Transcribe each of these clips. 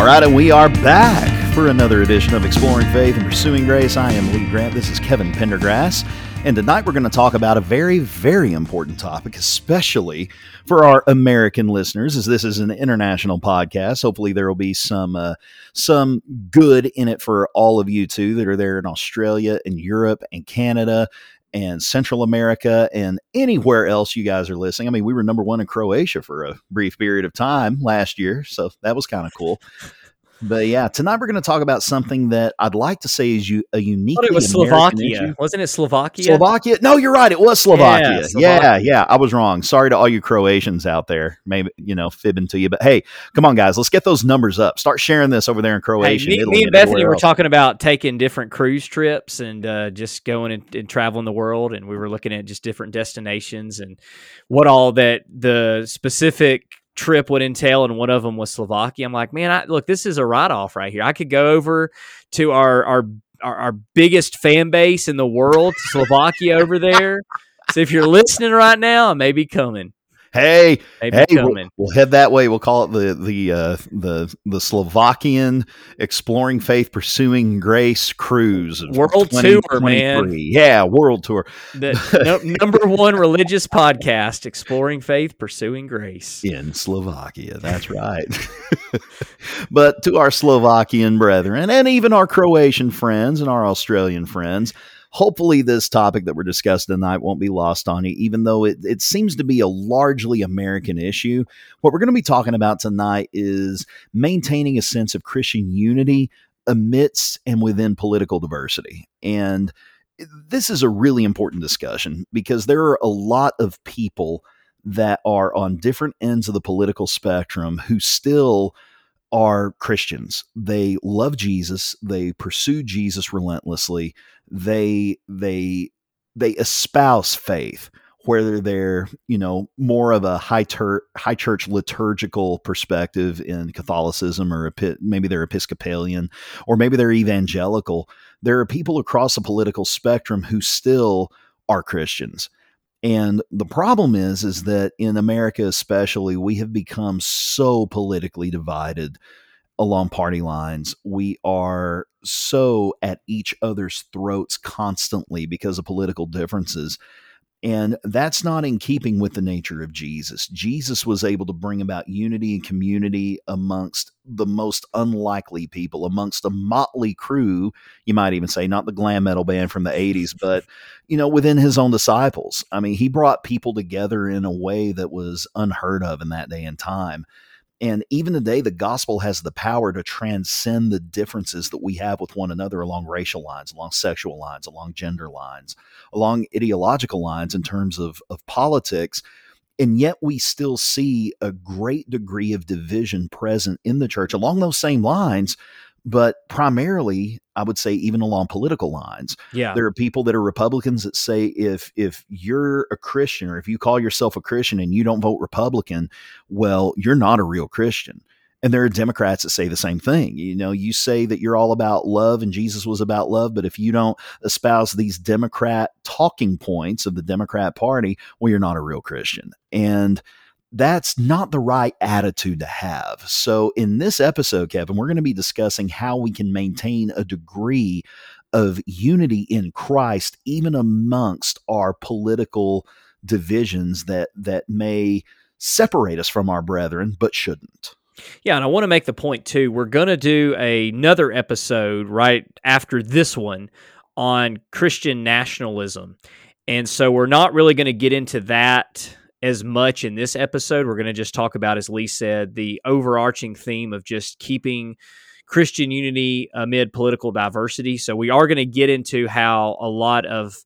All right, and we are back for another edition of Exploring Faith and Pursuing Grace. I am Lee Grant. This is Kevin Pendergrass. And tonight we're going to talk about a very, very important topic, especially for our American listeners, as this is an international podcast. Hopefully, there will be some uh, some good in it for all of you too that are there in Australia and Europe and Canada and Central America and anywhere else you guys are listening. I mean, we were number one in Croatia for a brief period of time last year, so that was kind of cool. But yeah, tonight we're going to talk about something that I'd like to say is you, a unique. it was American Slovakia, issue. wasn't it? Slovakia. Slovakia? No, you're right. It was Slovakia. Yeah, Yeah, Slovakia. yeah, I was wrong. Sorry to all you Croatians out there. Maybe you know fibbing to you, but hey, come on, guys, let's get those numbers up. Start sharing this over there in Hey, Croatia. me, Italy, me and and Bethany were else. talking about taking different cruise trips and uh, just going and, and traveling the world, and we were looking at just different destinations and what all that the specific trip would entail. And one of them was Slovakia. I'm like, man, I, look, this is a write off right here. I could go over to our our our, our biggest fan base in the world, Slovakia over there. So if you're listening right now, I may be coming. Hey, Maybe hey, we'll, we'll head that way. We'll call it the the uh, the the Slovakian Exploring Faith Pursuing Grace Cruise World tour, man. Yeah, world tour the no, number one religious podcast, Exploring Faith, Pursuing Grace. in Slovakia. That's right. but to our Slovakian brethren and even our Croatian friends and our Australian friends, hopefully this topic that we're discussing tonight won't be lost on you, even though it, it seems to be a largely American issue. What we're going to be talking about tonight is maintaining a sense of Christian unity amidst and within political diversity. And this is a really important discussion because there are a lot of people that are on different ends of the political spectrum who still are Christians. They love Jesus, they pursue Jesus relentlessly. They they they espouse faith whether they're, you know, more of a high high church liturgical perspective in Catholicism or epi- maybe they're Episcopalian or maybe they're evangelical. There are people across the political spectrum who still are Christians. And the problem is is that in America especially we have become so politically divided along party lines. We are so at each other's throats constantly because of political differences. And that's not in keeping with the nature of Jesus. Jesus was able to bring about unity and community amongst the most unlikely people, amongst a motley crew, you might even say, not the glam metal band from the 80s, but, you know, within his own disciples. I mean, he brought people together in a way that was unheard of in that day and time. And even today, the gospel has the power to transcend the differences that we have with one another along racial lines, along sexual lines, along gender lines, along ideological lines in terms of, of politics. And yet, we still see a great degree of division present in the church along those same lines, but primarily, I would say, even along political lines. Yeah. There are people that are Republicans that say if if you're a Christian or if you call yourself a Christian and you don't vote Republican, well, you're not a real Christian. And there are Democrats that say the same thing. You know, you say that you're all about love and Jesus was about love, but if you don't espouse these Democrat talking points of the Democrat Party, well, you're not a real Christian. And that's not the right attitude to have. So, in this episode, Kevin, we're going to be discussing how we can maintain a degree of unity in Christ, even amongst our political divisions that that may separate us from our brethren, but shouldn't. Yeah, and I want to make the point too. We're going to do another episode right after this one on Christian nationalism. And so we're not really going to get into that as much in this episode. We're going to just talk about, as Lee said, the overarching theme of just keeping Christian unity amid political diversity. So we are going to get into how a lot of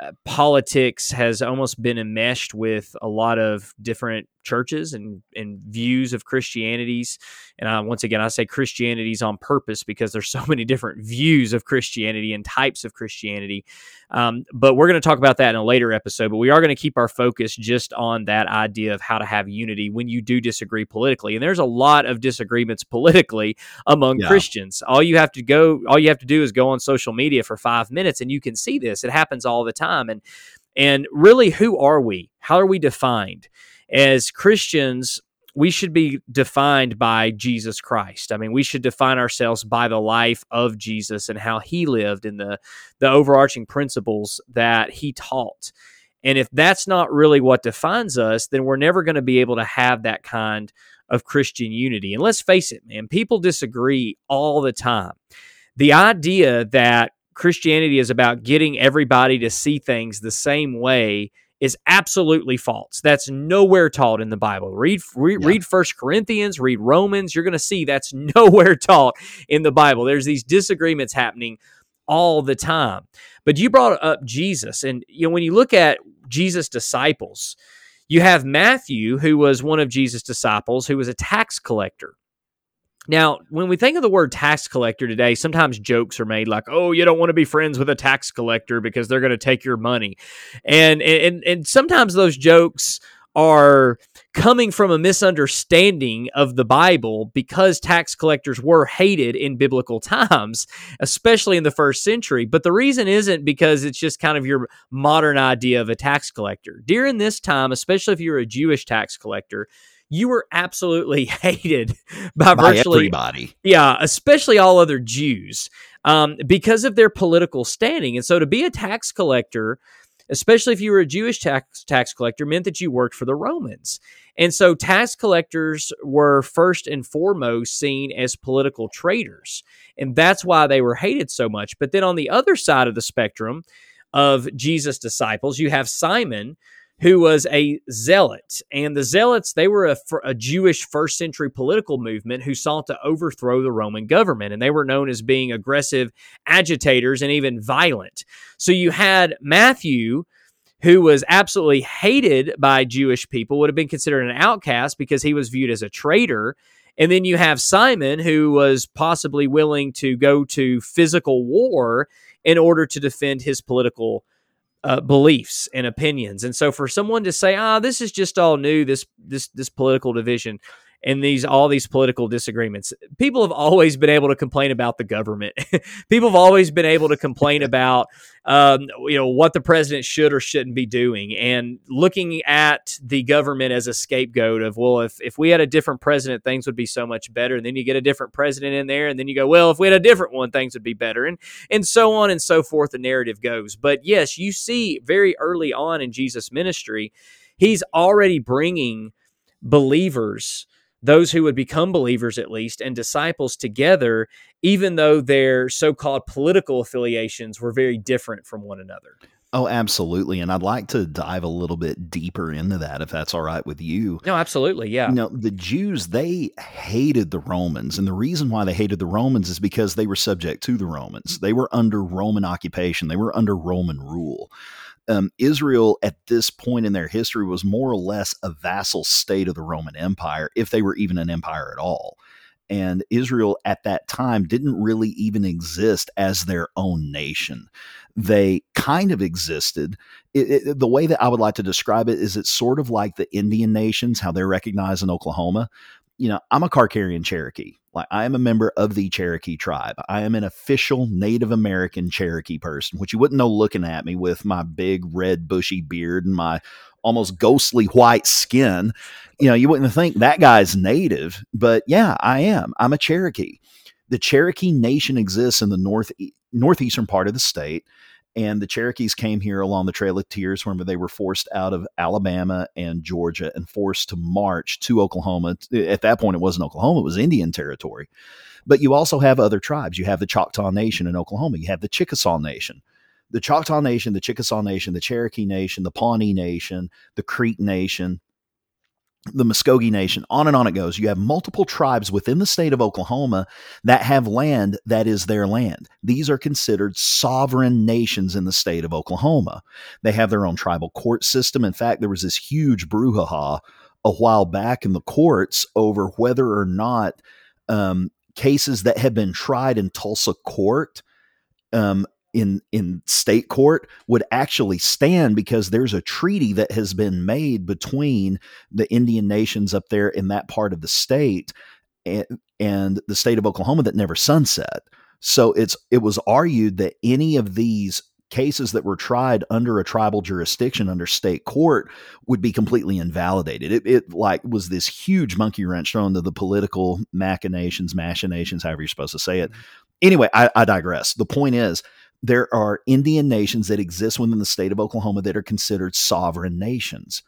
uh, politics has almost been enmeshed with a lot of different churches and, and views of Christianities. And I, once again, I say Christianities on purpose because there's so many different views of Christianity and types of Christianity. Um, but we're going to talk about that in a later episode. But we are going to keep our focus just on that idea of how to have unity when you do disagree politically. And there's a lot of disagreements politically among Yeah. Christians. All you have to go, all you have to do is go on social media for five minutes, and you can see this. It happens all the time. And and really, who are we? How are we defined? As Christians, we should be defined by Jesus Christ. I mean, we should define ourselves by the life of Jesus and how he lived and the the overarching principles that he taught. And if that's not really what defines us, then we're never going to be able to have that kind of Christian unity. And let's face it, man, people disagree all the time. The idea that Christianity is about getting everybody to see things the same way is absolutely false. That's nowhere taught in the Bible. Read read, yeah. read First Corinthians, read Romans. You're going to see that's nowhere taught in the Bible. There's these disagreements happening all the time. But you brought up Jesus, and you know when you look at Jesus' disciples, you have Matthew, who was one of Jesus' disciples, who was a tax collector. Now, when we think of the word tax collector today, sometimes jokes are made like, "Oh, you don't want to be friends with a tax collector because they're going to take your money," and and and sometimes those jokes are coming from a misunderstanding of the Bible because tax collectors were hated in biblical times, especially in the first century. But the reason isn't because it's just kind of your modern idea of a tax collector. During this time, especially if you're a Jewish tax collector, you were absolutely hated by, by virtually everybody. Yeah, especially all other Jews um, because of their political standing. And so to be a tax collector, especially if you were a Jewish tax tax collector, meant that you worked for the Romans. And so tax collectors were first and foremost seen as political traitors. And that's why they were hated so much. But then on the other side of the spectrum of Jesus' disciples, you have Simon, who was a zealot. And the zealots, they were a, a, Jewish first century political movement who sought to overthrow the Roman government. And they were known as being aggressive agitators and even violent. So you had Matthew, who was absolutely hated by Jewish people, would have been considered an outcast because he was viewed as a traitor. And then you have Simon, who was possibly willing to go to physical war in order to defend his political uh, beliefs and opinions. And so for someone to say, "Ah, this is just all new this this this political division," and these all these political disagreements. People have always been able to complain about the government. People have always been able to complain about um, you know what the president should or shouldn't be doing, and looking at the government as a scapegoat of well, if if we had a different president, things would be so much better. And then you get a different president in there, and then you go, well, if we had a different one, things would be better, and and so on and so forth. The narrative goes, but yes, you see very early on in Jesus' ministry, he's already bringing believers those who would become believers at least and disciples together, even though their so called political affiliations were very different from one another. Oh, absolutely. And I'd like to dive a little bit deeper into that if that's all right with you. No, absolutely. Yeah. You know, the Jews, they hated the Romans. And the reason why they hated the Romans is because they were subject to the Romans. They were under Roman occupation, they were under Roman rule um, Israel at this point in their history was more or less a vassal state of the Roman Empire, if they were even an empire at all. And Israel at that time didn't really even exist as their own nation. They kind of existed. It, it, the way that I would like to describe it is it's sort of like the Indian nations, how they're recognized in Oklahoma you know, I'm a Carcarian Cherokee. Like I am a member of the Cherokee tribe. I am an official Native American Cherokee person, which you wouldn't know looking at me with my big red bushy beard and my almost ghostly white skin. You know, you wouldn't think that guy's native, but yeah, I am. I'm a Cherokee. The Cherokee Nation exists in the north northeastern part of the state and the Cherokees came here along the Trail of Tears. Remember, they were forced out of Alabama and Georgia and forced to march to Oklahoma. At that point, it wasn't Oklahoma, it was Indian territory. But you also have other tribes. You have the Choctaw Nation in Oklahoma, you have the Chickasaw Nation. The Choctaw Nation, the Chickasaw Nation, the Cherokee Nation, the Pawnee Nation, the Creek Nation, the Muscogee Nation, on and on it goes. You have multiple tribes within the state of Oklahoma that have land that is their land. These are considered sovereign nations in the state of Oklahoma. They have their own tribal court system. In fact, there was this huge brouhaha a while back in the courts over whether or not um, cases that had been tried in Tulsa court um, in in state court would actually stand because there's a treaty that has been made between the Indian nations up there in that part of the state and, and the state of Oklahoma that never sunset. So it's it was argued that any of these cases that were tried under a tribal jurisdiction under state court would be completely invalidated. It, it like was this huge monkey wrench thrown to the political machinations, machinations, however you're supposed to say it. Mm-hmm. Anyway, I, I digress. The point is, there are Indian nations that exist within the state of Oklahoma that are considered sovereign nations,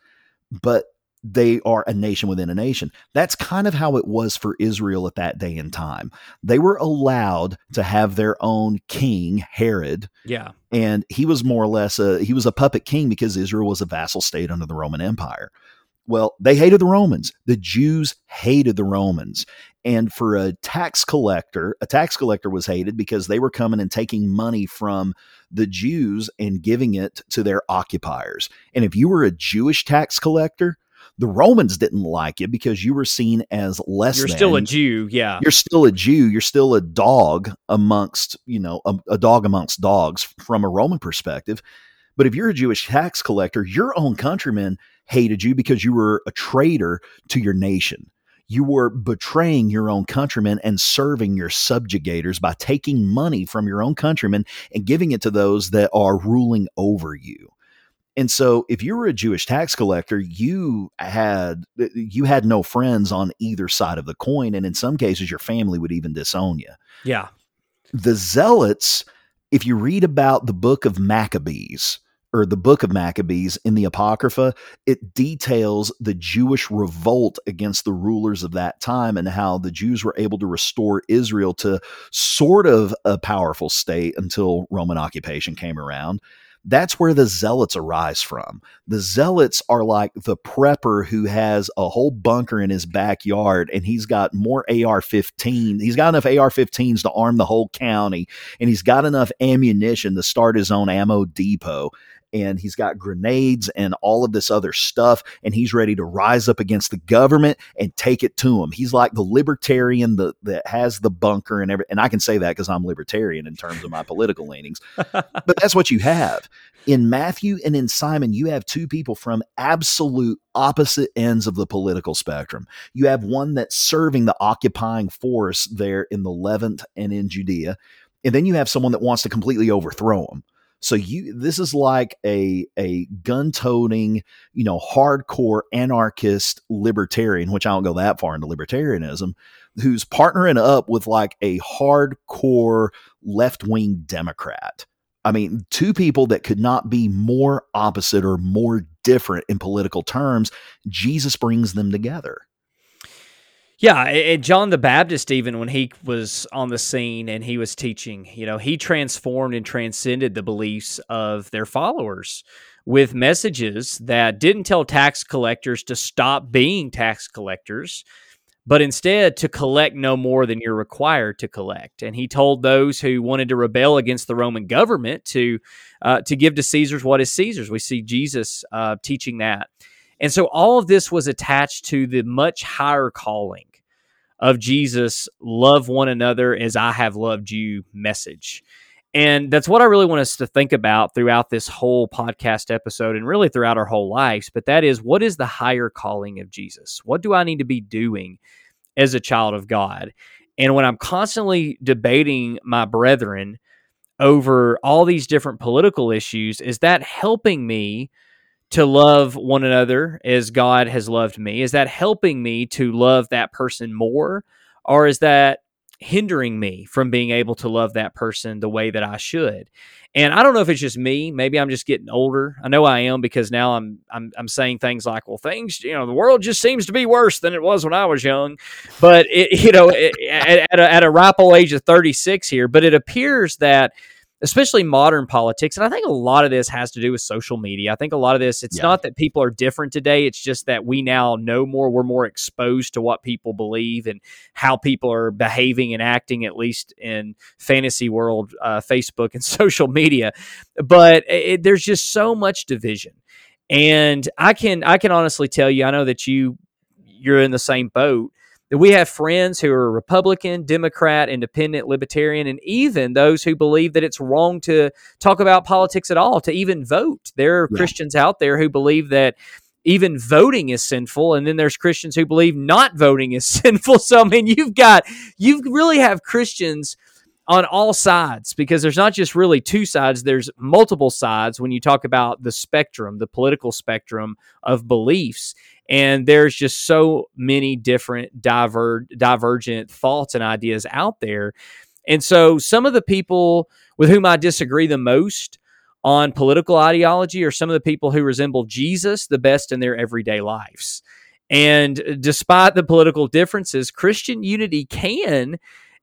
but they are a nation within a nation. That's kind of how it was for Israel at that day and time. They were allowed to have their own king, Herod. Yeah. And he was more or less a he was a puppet king because Israel was a vassal state under the Roman Empire. Well, they hated the Romans. The Jews hated the Romans. And for a tax collector, a tax collector was hated because they were coming and taking money from the Jews and giving it to their occupiers. And if you were a Jewish tax collector, the Romans didn't like you because you were seen as less. You're than. still a Jew, yeah. You're still a Jew. You're still a dog amongst, you know, a, a dog amongst dogs from a Roman perspective. But if you're a Jewish tax collector, your own countrymen hated you because you were a traitor to your nation. You were betraying your own countrymen and serving your subjugators by taking money from your own countrymen and giving it to those that are ruling over you. And so if you were a Jewish tax collector, you had you had no friends on either side of the coin and in some cases your family would even disown you. Yeah. The zealots if you read about the book of Maccabees or the book of Maccabees in the Apocrypha, it details the Jewish revolt against the rulers of that time and how the Jews were able to restore Israel to sort of a powerful state until Roman occupation came around that's where the zealots arise from. The zealots are like the prepper who has a whole bunker in his backyard and he's got more AR 15. He's got enough AR 15s to arm the whole county and he's got enough ammunition to start his own ammo depot and he's got grenades and all of this other stuff and he's ready to rise up against the government and take it to him. He's like the libertarian that, that has the bunker and everything and i can say that because i'm libertarian in terms of my political leanings but that's what you have. In matthew and in simon you have two people from absolute opposite ends of the political spectrum. You have one that's serving the occupying force there in the levant and in judea and then you have someone that wants to completely overthrow them so you this is like a a gun-toting, you know, hardcore anarchist libertarian, which I don't go that far into libertarianism, who's partnering up with like a hardcore left-wing Democrat. I mean, two people that could not be more opposite or more different in political terms. Jesus brings them together. Yeah, and John the Baptist, even when he was on the scene and he was teaching, you know, he transformed and transcended the beliefs of their followers with messages that didn't tell tax collectors to stop being tax collectors, but instead to collect no more than you're required to collect. And he told those who wanted to rebel against the Roman government to uh, to give to Caesar's what is Caesar's. We see Jesus uh, teaching that. And so all of this was attached to the much higher calling of Jesus, love one another as I have loved you message. And that's what I really want us to think about throughout this whole podcast episode and really throughout our whole lives. But that is what is the higher calling of Jesus? What do I need to be doing as a child of God? And when I'm constantly debating my brethren over all these different political issues, is that helping me to love one another as God has loved me? Is that helping me to love that person more? Or is that hindering me from being able to love that person the way that I should? And I don't know if it's just me. Maybe I'm just getting older. I know I am because now I'm I'm I'm saying things like, "Well, things you know, the world just seems to be worse than it was when I was young." But it, you know, it, at, at, a, at a ripe old age of 36 here, but it appears that especially modern politics. And I think a lot of this has to do with social media. I think a lot of this, it's yeah. not that people are different today. It's just that we now know more. We're more exposed to what people believe and how people are behaving and acting, at least in fantasy world, uh, Facebook and social media. But it, there's just so much division. And I can I can honestly tell you, I know that you you're in the same boat that we have friends who are Republican, Democrat, Independent, Libertarian, and even those who believe that it's wrong to talk about politics at all, to even vote. There are yeah. Christians out there who believe that even voting is sinful and then there's christians who believe not voting is sinful so i mean you've got you really have christians on all sides because there's not just really two sides, there's multiple sides when you talk about the spectrum, the political spectrum of beliefs. And there's just so many different diver- divergent thoughts and ideas out there. And so some of the people with whom I disagree the most on political ideology are some of the people who resemble Jesus the best in their everyday lives. And despite the political differences, Christian unity can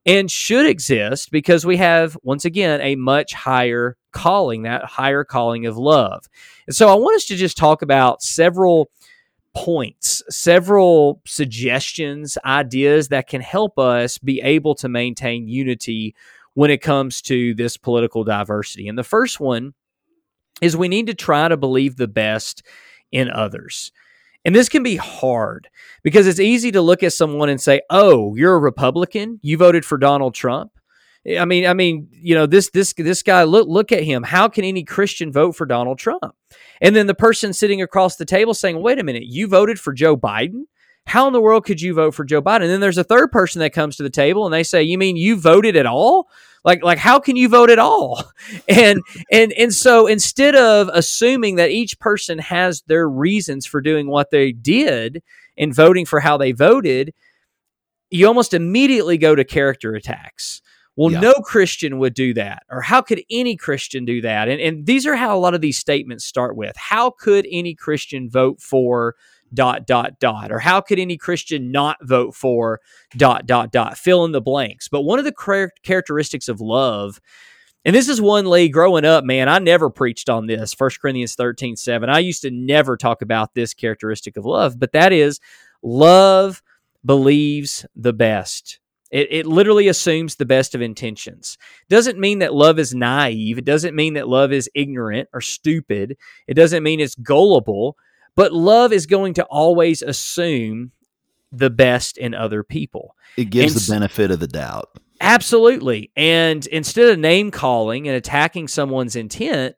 and should exist because we have, once again, a much higher calling, that higher calling of love. And so I want us to just talk about several points, several suggestions, ideas that can help us be able to maintain unity when it comes to this political diversity. And the first one is we need to try to believe the best in others. And this can be hard because it's easy to look at someone and say, "Oh, you're a Republican. You voted for Donald Trump." I mean, I mean, you know, this this this guy look look at him. How can any Christian vote for Donald Trump? And then the person sitting across the table saying, "Wait a minute, you voted for Joe Biden? How in the world could you vote for Joe Biden?" And then there's a third person that comes to the table and they say, "You mean you voted at all? Like like how can you vote at all?" And and and so instead of assuming that each person has their reasons for doing what they did and voting for how they voted, you almost immediately go to character attacks well, yeah. no Christian would do that. Or how could any Christian do that? And, and these are how a lot of these statements start with. How could any Christian vote for dot, dot, dot? Or how could any Christian not vote for dot, dot, dot? Fill in the blanks. But one of the characteristics of love, and this is one, Lee, growing up, man, I never preached on this. 1 Corinthians 13, 7. I used to never talk about this characteristic of love, but that is love believes the best. It, it literally assumes the best of intentions. Doesn't mean that love is naive. It doesn't mean that love is ignorant or stupid. It doesn't mean it's gullible. But love is going to always assume the best in other people. It gives and the benefit of the doubt. Absolutely. And instead of name calling and attacking someone's intent,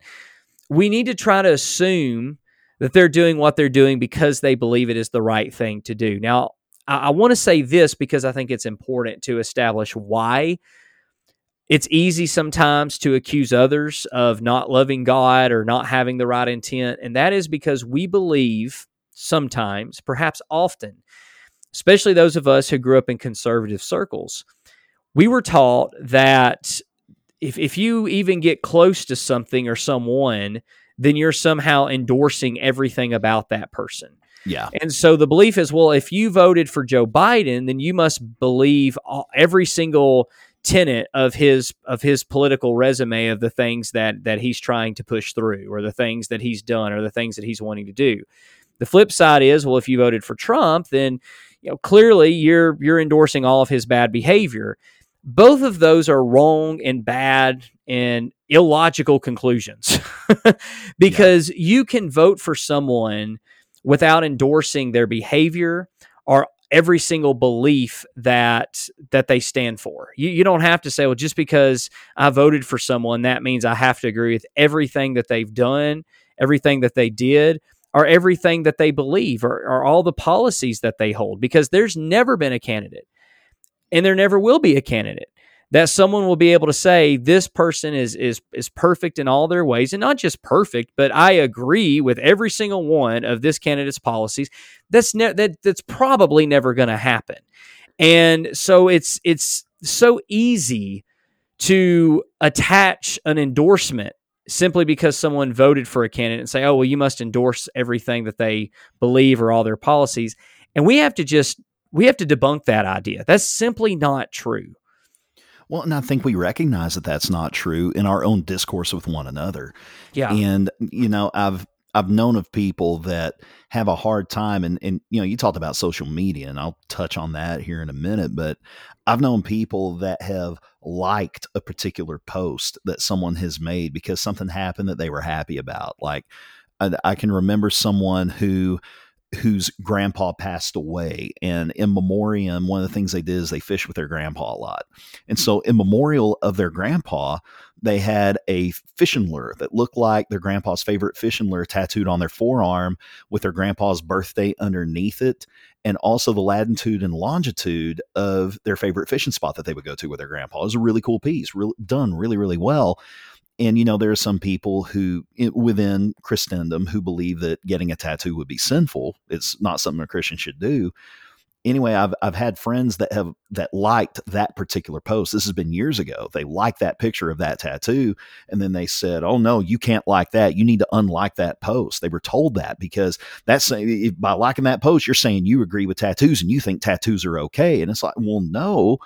we need to try to assume that they're doing what they're doing because they believe it is the right thing to do. Now, I, I want to say this because I think it's important to establish why it's easy sometimes to accuse others of not loving God or not having the right intent. And that is because we believe sometimes, perhaps often, especially those of us who grew up in conservative circles, we were taught that if, if you even get close to something or someone, then you're somehow endorsing everything about that person. Yeah. And so the belief is well, if you voted for Joe Biden, then you must believe all, every single tenet of his of his political resume of the things that that he's trying to push through or the things that he's done or the things that he's wanting to do. The flip side is, well, if you voted for Trump, then you know clearly you're you're endorsing all of his bad behavior. Both of those are wrong and bad and illogical conclusions because yeah. you can vote for someone without endorsing their behavior or every single belief that that they stand for. You, you don't have to say, well, just because I voted for someone, that means I have to agree with everything that they've done, everything that they did, or everything that they believe, or, or all the policies that they hold, because there's never been a candidate. And there never will be a candidate that someone will be able to say this person is is is perfect in all their ways and not just perfect but I agree with every single one of this candidate's policies that's ne- that that's probably never going to happen. And so it's it's so easy to attach an endorsement simply because someone voted for a candidate and say oh well you must endorse everything that they believe or all their policies and we have to just we have to debunk that idea. That's simply not true well, and I think we recognize that that's not true in our own discourse with one another. Yeah. And, you know, I've, I've known of people that have a hard time and, and you know you talked about social media and I'll touch on that here in a minute but I've known people that have liked a particular post that someone has made because something happened that they were happy about like I, I can remember someone who whose grandpa passed away. And in memoriam, one of the things they did is they fished with their grandpa a lot. And so, in memorial of their grandpa, they had a fishing lure that looked like their grandpa's favorite fishing lure tattooed on their forearm with their grandpa's birthday underneath it and also the latitude and longitude of their favorite fishing spot that they would go to with their grandpa. It was a really cool piece, really done really, really well. And you know, there are some people who within Christendom who believe that getting a tattoo would be sinful. It's not something a Christian should do anyway, I've I've had friends that have that liked that particular post. This has been years ago. They liked that picture of that tattoo, and then they said, "Oh no, you can't like that. You need to unlike that post." They were told that because that's by liking that post, you're saying you agree with tattoos and you think tattoos are okay. And it's like, well, no.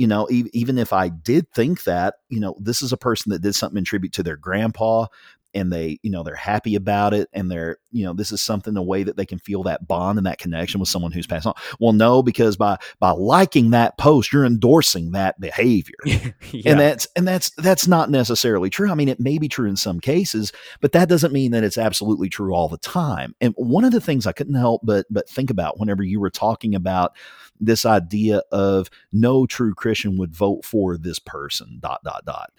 You know, even if I did think that, you know, this is a person that did something in tribute to their grandpa and they you know they're happy about it and they're you know this is something a way that they can feel that bond and that connection with someone who's passed on. Well no because by by liking that post you're endorsing that behavior. Yeah. and that's and that's that's not necessarily true. I mean it may be true in some cases but that doesn't mean that it's absolutely true all the time. And one of the things i couldn't help but but think about whenever you were talking about this idea of no true christian would vote for this person dot dot dot.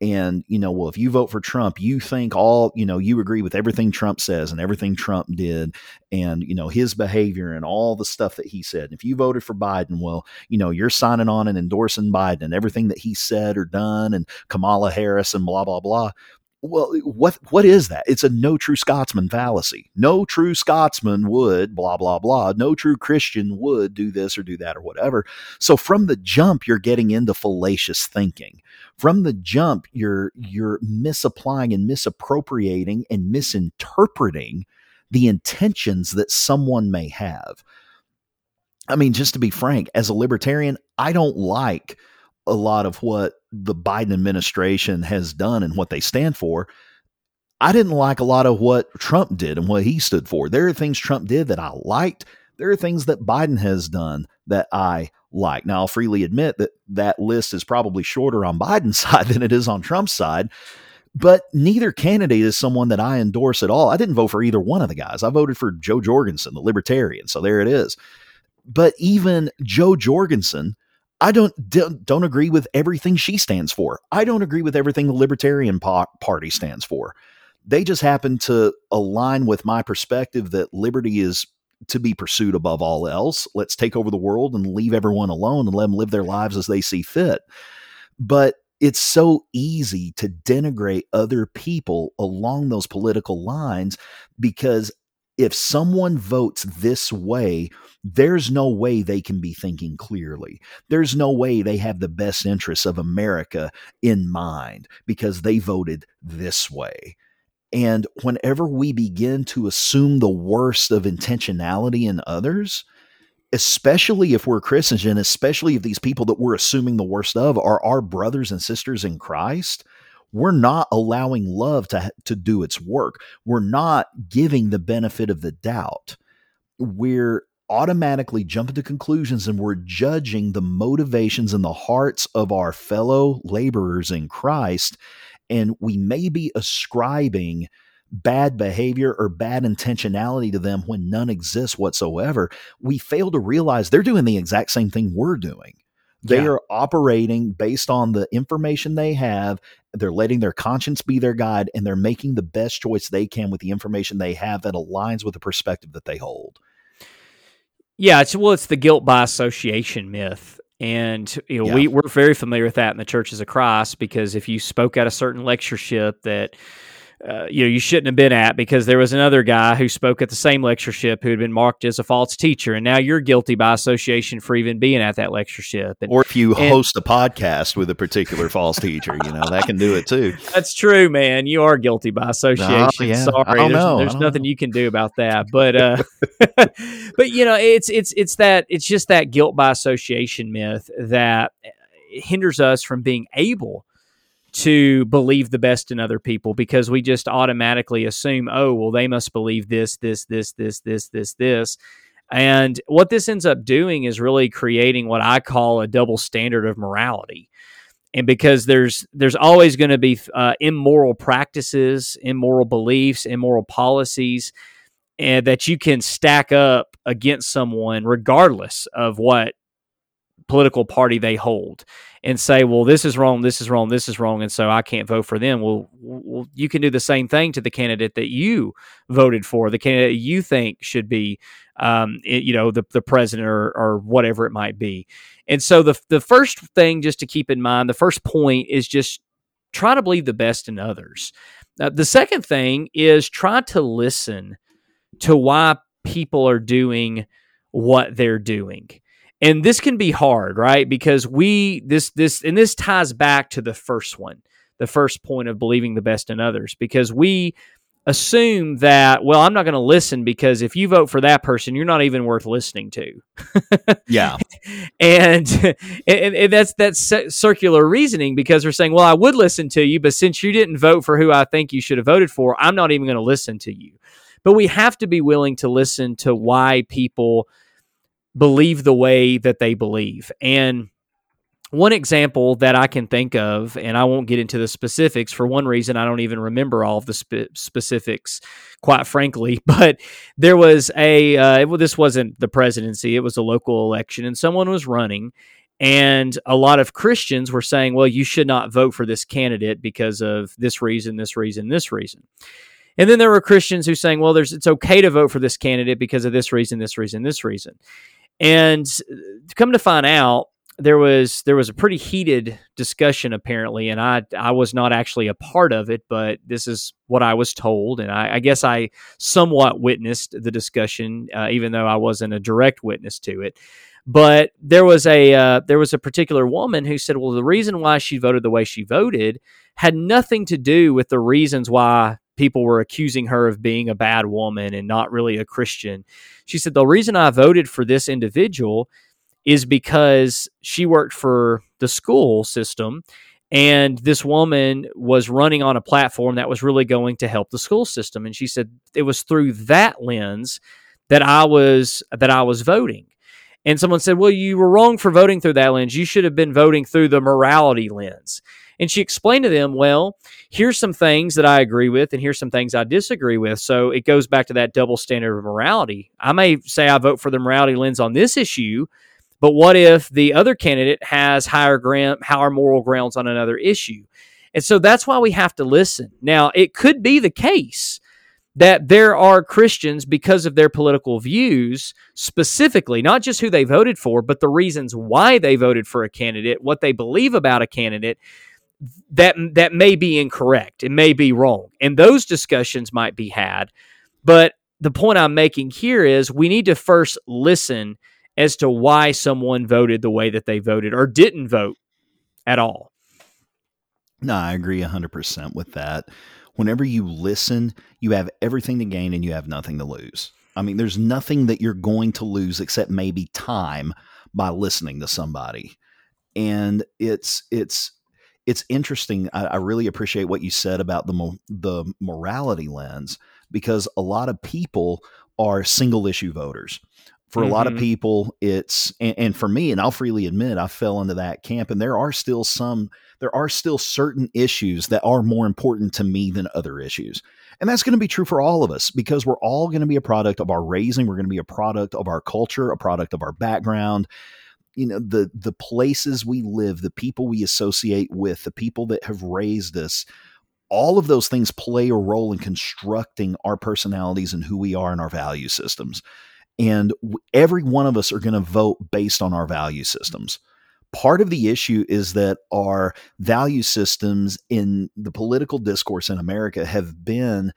And you know well if you vote for trump you think all you know you agree with everything trump says and everything trump did and you know his behavior and all the stuff that he said. And if you voted for biden well you know you're signing on and endorsing biden and everything that he said or done and kamala harris and blah blah blah well, what what is that? It's a no true Scotsman fallacy. No true Scotsman would blah blah blah. No true Christian would do this or do that or whatever. So from the jump, you're getting into fallacious thinking. From the jump, you're you're misapplying and misappropriating and misinterpreting the intentions that someone may have. I mean, just to be frank, as a libertarian, I don't like a lot of what the Biden administration has done and what they stand for. I didn't like a lot of what Trump did and what he stood for. There are things Trump did that I liked. There are things that Biden has done that I like. Now, I'll freely admit that that list is probably shorter on Biden's side than it is on Trump's side, but neither candidate is someone that I endorse at all. I didn't vote for either one of the guys. I voted for Jo Jorgensen, the libertarian. So there it is. But even Jo Jorgensen I don't don't agree with everything she stands for. I don't agree with everything the Libertarian Party stands for. They just happen to align with my perspective that liberty is to be pursued above all else. Let's take over the world and leave everyone alone and let them live their lives as they see fit. But it's so easy to denigrate other people along those political lines because if someone votes this way, there's no way they can be thinking clearly. There's no way they have the best interests of America in mind because they voted this way. And whenever we begin to assume the worst of intentionality in others, especially if we're Christians and especially if these people that we're assuming the worst of are our brothers and sisters in Christ, we're not allowing love to, to do its work. We're not giving the benefit of the doubt. We're automatically jumping to conclusions and we're judging the motivations and the hearts of our fellow laborers in Christ. And we may be ascribing bad behavior or bad intentionality to them when none exists whatsoever. We fail to realize they're doing the exact same thing we're doing. They yeah. are operating based on the information they have. They're letting their conscience be their guide and they're making the best choice they can with the information they have that aligns with the perspective that they hold. Yeah, it's well, it's the guilt by association myth. And you know, yeah. we, we're very familiar with that in the churches of Christ because if you spoke at a certain lectureship that uh, you know you shouldn't have been at because there was another guy who spoke at the same lectureship who had been marked as a false teacher, and now you're guilty by association for even being at that lectureship. And, or if you and, host a podcast with a particular false teacher, you know that can do it too. That's true, man. You are guilty by association. Oh, yeah. Sorry, there's, know. there's nothing know. you can do about that. But uh, but you know it's it's it's that it's just that guilt by association myth that hinders us from being able to believe the best in other people because we just automatically assume, oh, well, they must believe this, this, this, this, this, this, this. And what this ends up doing is really creating what I call a double standard of morality. And because there's there's always going to be uh, immoral practices, immoral beliefs, immoral policies, and that you can stack up against someone regardless of what political party they hold and say, well, this is wrong, this is wrong, this is wrong, and so I can't vote for them. Well, well, you can do the same thing to the candidate that you voted for, the candidate you think should be, um, it, you know, the the president or, or whatever it might be. And so the the first thing just to keep in mind, the first point is just try to believe the best in others. The second thing is try to listen to why people are doing what they're doing and this can be hard right? Because we this this and this ties back to the first one the first point of believing the best in others. Because we assume that well i'm not going to listen because if you vote for that person you're not even worth listening to. Yeah. And, and, and that's that's circular reasoning because we're saying well i would listen to you but since you didn't vote for who i think you should have voted for i'm not even going to listen to you. But we have to be willing to listen to why people believe the way that they believe. And one example that I can think of, and I won't get into the specifics for one reason, I don't even remember all of the spe- specifics, quite frankly. But there was a, uh, well, this wasn't the presidency, it was a local election, and someone was running. And a lot of Christians were saying, well, you should not vote for this candidate because of this reason, this reason, this reason. And then there were Christians who saying, well, there's it's okay to vote for this candidate because of this reason, this reason, this reason. And uh, come to find out, there was there was a pretty heated discussion apparently, and I I was not actually a part of it, but this is what I was told, and I, I guess I somewhat witnessed the discussion, uh, even though I wasn't a direct witness to it. But there was a uh, there was a particular woman who said, well, the reason why she voted the way she voted had nothing to do with the reasons why people were accusing her of being a bad woman and not really a Christian. She said, The reason I voted for this individual is because she worked for the school system and this woman was running on a platform that was really going to help the school system. And she said it was through that lens that I was that I was voting. And someone said well you were wrong for voting through that lens. You should have been voting through the morality lens and she explained to them, well, here's some things that I agree with, and here's some things I disagree with. So it goes back to that double standard of morality. I may say I vote for the morality lens on this issue, but what if the other candidate has higher ground, higher moral grounds on another issue? And so that's why we have to listen. Now, it could be the case that there are Christians because of their political views, specifically, not just who they voted for, but the reasons why they voted for a candidate, what they believe about a candidate, that that may be incorrect. It may be wrong, and those discussions might be had. But the point I'm making here is we need to first listen as to why someone voted the way that they voted or didn't vote at all. No, I agree 100% with that. Whenever you listen, you have everything to gain and you have nothing to lose. I mean, there's nothing that you're going to lose except maybe time by listening to somebody. And it's it's it's interesting. I, I, really appreciate what you said about the mo- the morality lens because a lot of people are single issue voters. For mm-hmm. a lot of mm-hmm. people, it's and, and for me, and I'll freely admit, I fell into that camp. And there are still some, there are still certain issues that are more important to me than other issues. And that's going to be true for all of us because we're all going to be a product of our raising. We're going to be a product of our culture, a product of our background you know the the places we live the people we associate with the people that have raised us all of those things play a role in constructing our personalities and who we are and our value systems. And every one of us are going to vote based on our value systems. Part of the issue is that our value systems in the political discourse in america have been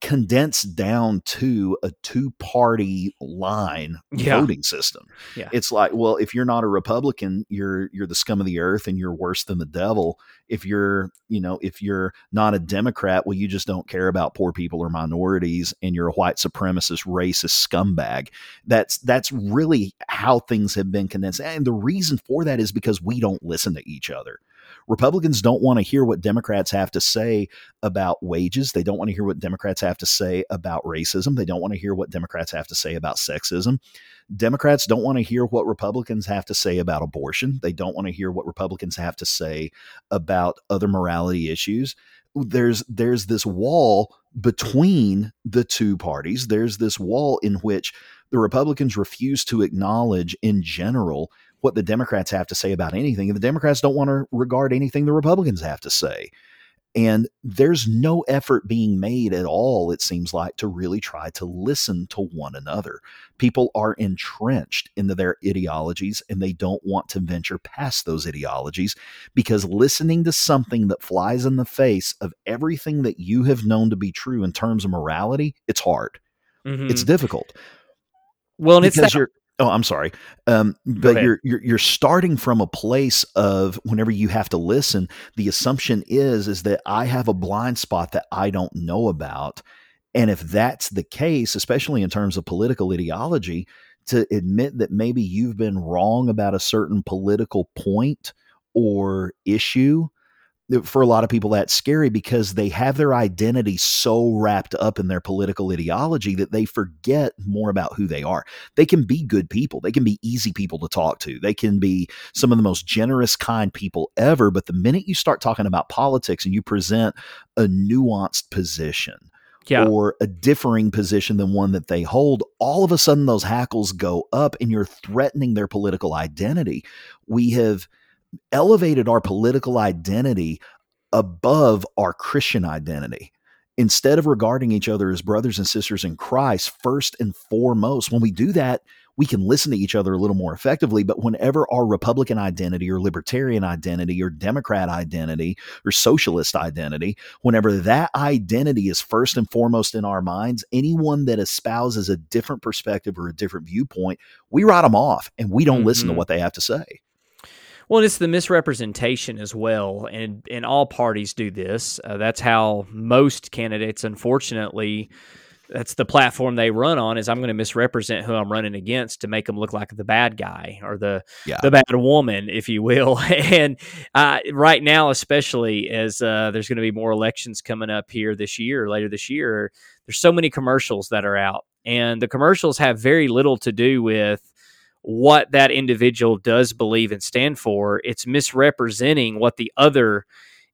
condensed down to a two party line yeah. voting system. Yeah. It's like, well, if you're not a Republican, you're you're the scum of the earth and you're worse than the devil. If you're, you know, if you're not a Democrat, well, you just don't care about poor people or minorities and you're a white supremacist, racist scumbag. That's that's really how things have been condensed. And the reason for that is because we don't listen to each other. Republicans don't want to hear what Democrats have to say about wages. They don't want to hear what Democrats have to say about racism. They don't want to hear what Democrats have to say about sexism. Democrats don't want to hear what Republicans have to say about abortion. They don't want to hear what Republicans have to say about other morality issues. There's there's this wall between the two parties, there's this wall in which the Republicans refuse to acknowledge, in general, what the Democrats have to say about anything. And the Democrats don't want to regard anything the Republicans have to say. And there's no effort being made at all, it seems like, to really try to listen to one another. People are entrenched into their ideologies and they don't want to venture past those ideologies because listening to something that flies in the face of everything that you have known to be true in terms of morality, it's hard. Mm-hmm. It's difficult. Well, and because it's that, you're Oh, I'm sorry. Um, but you're, you're you're starting from a place of whenever you have to listen, the assumption is is that I have a blind spot that I don't know about. And if that's the case, especially in terms of political ideology, to admit that maybe you've been wrong about a certain political point or issue for a lot of people that's scary because they have their identity so wrapped up in their political ideology that they forget more about who they are. They can be good people. They can be easy people to talk to. They can be some of the most generous, kind people ever. But the minute you start talking about politics and you present a nuanced position, yeah. or a differing position than one that they hold, all of a sudden those hackles go up and you're threatening their political identity. We have elevated our political identity above our Christian identity. Instead of regarding each other as brothers and sisters in Christ, first and foremost, when we do that, we can listen to each other a little more effectively. But whenever our Republican identity or libertarian identity or Democrat identity or socialist identity, whenever that identity is first and foremost in our minds, anyone that espouses a different perspective or a different viewpoint, we write them off and we don't mm-hmm. listen to mm-hmm. what they have to say. Well, it's the misrepresentation as well, and and all parties do this. Uh, that's how most candidates, unfortunately, that's the platform they run on. Is I'm going to misrepresent who I'm running against to make them look like the bad guy or the yeah. the bad woman, if you will. and uh, right now, especially as uh, there's going to be more elections coming up here this year, later this year, there's so many commercials that are out, and the commercials have very little to do with what that individual does believe and stand for. It's misrepresenting what the other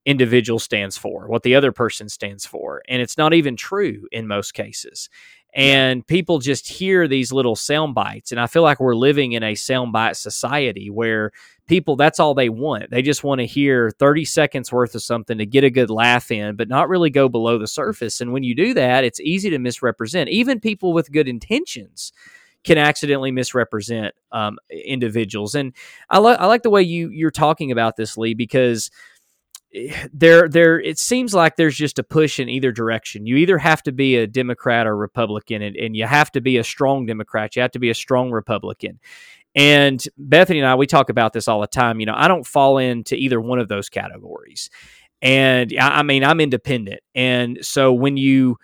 individual stands for, what the other person stands for. And it's not even true in most cases. And people just hear these little sound bites. And I feel like we're living in a soundbite society where people, that's all they want. They just want to hear 30 seconds worth of something to get a good laugh in, but not really go below the surface. And when you do that, it's easy to misrepresent. Even people with good intentions can accidentally misrepresent um, individuals. And I, like I like the way you you're talking about this, Lee, because eh, there there it seems like there's just a push in either direction. You either have to be a Democrat or Republican, and, and you have to be a strong Democrat. You have to be a strong Republican. And Bethany and I, we talk about this all the time. You know, I don't fall into either one of those categories. And I, I mean, I'm independent. And so when you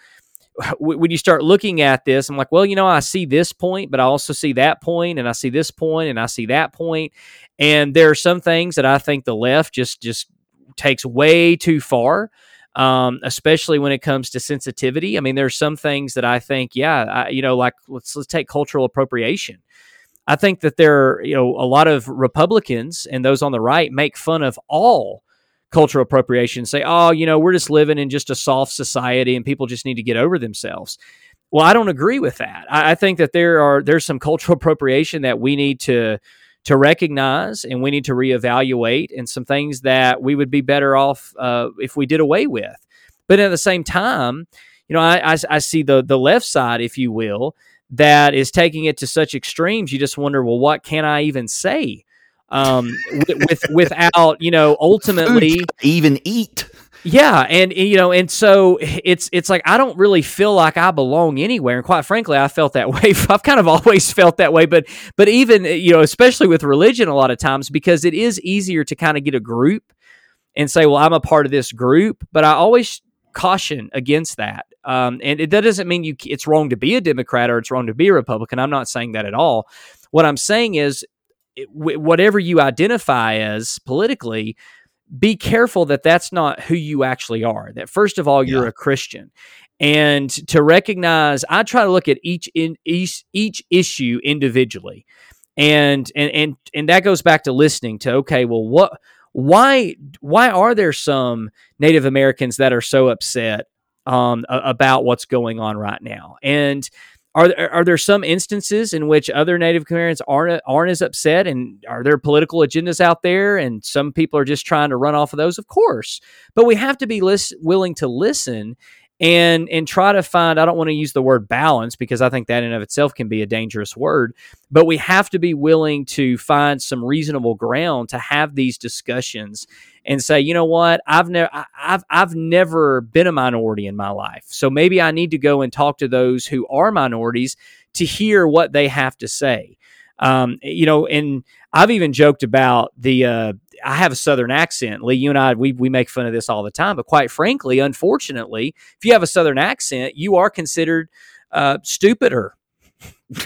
when you start looking at this, I'm like, well, you know, I see this point, but I also see that point, and I see this point, and I see that point, and there are some things that I think the left just just takes way too far. Um, especially when it comes to sensitivity. I mean, there's some things that I think, yeah, I, you know, like let's let's take cultural appropriation. I think that there are, you know, a lot of Republicans and those on the right make fun of all cultural appropriation say, oh, you know, we're just living in just a soft society and people just need to get over themselves. Well, I don't agree with that. I, I think that there are there's some cultural appropriation that we need to to recognize and we need to reevaluate and some things that we would be better off uh, if we did away with. But at the same time, you know, I, I, I see the the left side, if you will, that is taking it to such extremes. You just wonder, well, what can I even say? Um, with, with without you know ultimately even eat. Yeah, and you know, and so it's it's like I don't really feel like I belong anywhere, and quite frankly, I felt that way. I've kind of always felt that way, but but even you know, especially with religion, a lot of times because it is easier to kind of get a group and say, well, I'm a part of this group, but I always caution against that. Um, and it, that doesn't mean you it's wrong to be a Democrat or it's wrong to be a Republican. I'm not saying that at all. What I'm saying is whatever you identify as politically, be careful that that's not who you actually are. That first of all, you're yeah. a Christian, and to recognize, I try to look at each in each each issue individually, and and and and that goes back to listening to okay, well, what why why are there some Native Americans that are so upset um, about what's going on right now. And are there, are there some instances in which other Native Americans aren't aren't as upset, and are there political agendas out there, and some people are just trying to run off of those? Of course, but we have to be willing to listen and and try to find i don't want to use the word balance because i think that in of itself can be a dangerous word but we have to be willing to find some reasonable ground to have these discussions and say you know what? I've never i've i've never been a minority in my life so maybe i need to go and talk to those who are minorities to hear what they have to say. Um, you know, and I've even joked about the uh, I have a southern accent. Lee, you and I, we, we make fun of this all the time. But quite frankly, unfortunately, if you have a southern accent, you are considered uh, stupider.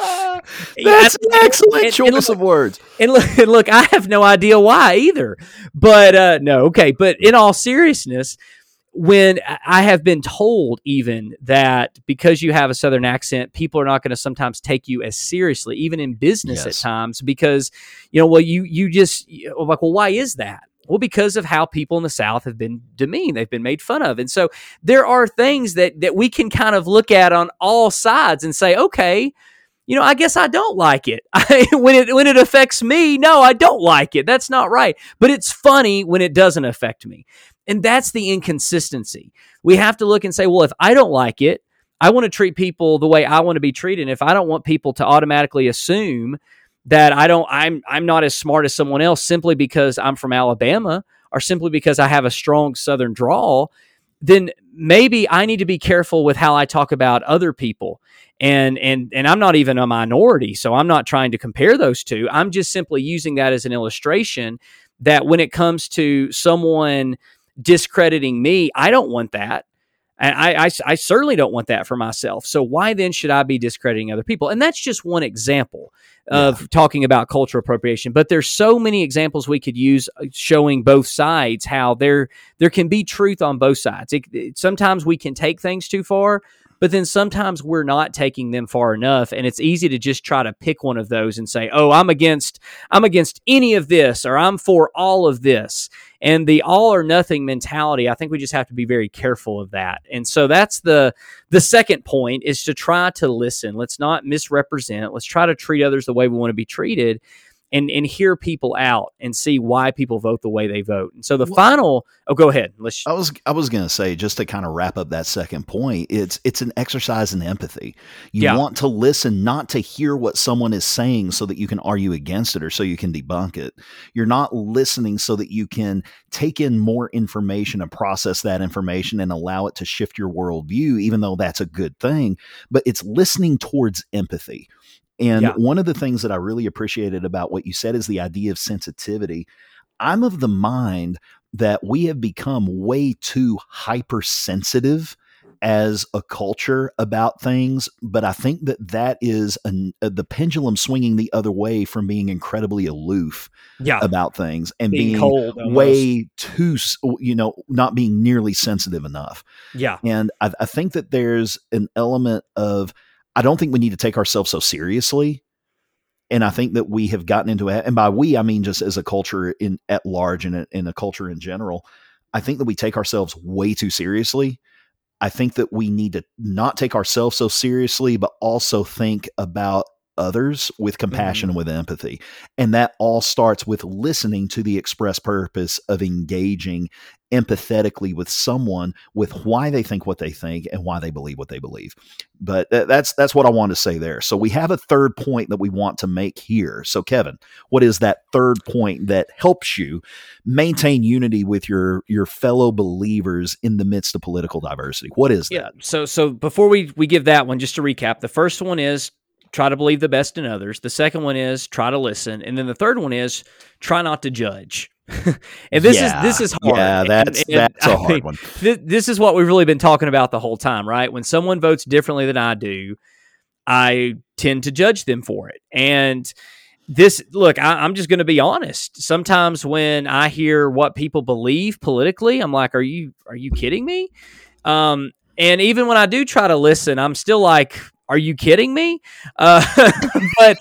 That's an excellent and, choice and look, of words. And look, and look, I have no idea why either. But uh, no, okay. But in all seriousness, when I have been told even that because you have a southern accent, people are not going to sometimes take you as seriously, even in business yes. at times, because you know, well, you you just like, well, why is that? Well, because of how people in the South have been demeaned, they've been made fun of, and so there are things that that we can kind of look at on all sides and say, okay, you know, I guess I don't like it. when it when it affects me, no, I don't like it. That's not right. But it's funny when it doesn't affect me. And that's the inconsistency. We have to look and say, well, if I don't like it, I want to treat people the way I want to be treated. And if I don't want people to automatically assume that I don't I'm I'm not as smart as someone else simply because I'm from Alabama or simply because I have a strong southern drawl, then maybe I need to be careful with how I talk about other people. And and and I'm not even a minority, so I'm not trying to compare those two. I'm just simply using that as an illustration that when it comes to someone discrediting me, I don't want that. And I, I, I, certainly don't want that for myself. So why then should I be discrediting other people? And that's just one example of yeah. talking about cultural appropriation. But there's so many examples we could use uh, showing both sides how there there can be truth on both sides. It, it, sometimes we can take things too far, but then sometimes we're not taking them far enough and it's easy to just try to pick one of those and say oh i'm against i'm against any of this or i'm for all of this and the all or nothing mentality i think we just have to be very careful of that. And so that's the the second point is to try to listen. Let's not misrepresent. Let's try to treat others the way we want to be treated and and hear people out and see why people vote the way they vote. And so the well, final oh go ahead. Let's I was I was going to say just to kind of wrap up that second point, it's it's an exercise in empathy. You yeah. want to listen not to hear what someone is saying so that you can argue against it or so you can debunk it. You're not listening so that you can take in more information and process that information and allow it to shift your worldview even though that's a good thing, but it's listening towards empathy and yeah. one of the things that I really appreciated about what you said is the idea of sensitivity. I'm of the mind that we have become way too hypersensitive as a culture about things, but I think that that is an, uh, the pendulum swinging the other way from being incredibly aloof yeah. about things and being, being cold, way too, you know, not being nearly sensitive enough. Yeah. And I, I think that there's an element of, I don't think we need to take ourselves so seriously. And I think that we have gotten into it, and by we I mean just as a culture in at large and in a culture in general. I think that we take ourselves way too seriously. I think that we need to not take ourselves so seriously, but also think about others with compassion mm-hmm. and with empathy. And that all starts with listening to the express purpose of engaging empathetically with someone with why they think what they think and why they believe what they believe. But that's that's what I want to say there. So we have a third point that we want to make here. So Kevin, what is that third point that helps you maintain unity with your your fellow believers in the midst of political diversity? What is yeah, that? So so before we we give that one just to recap, the first one is try to believe the best in others. The second one is try to listen, and then the third one is try not to judge. and this yeah, is this is hard. Yeah, that's and, and, that's a I hard mean, one. Th- this is what we've really been talking about the whole time, right? When someone votes differently than I do, I tend to judge them for it. And this look, I, am just going to be honest. Sometimes when I hear what people believe politically, I'm like, "Are you are you kidding me?" Um, and even when I do try to listen, I'm still like, are you kidding me? Uh, but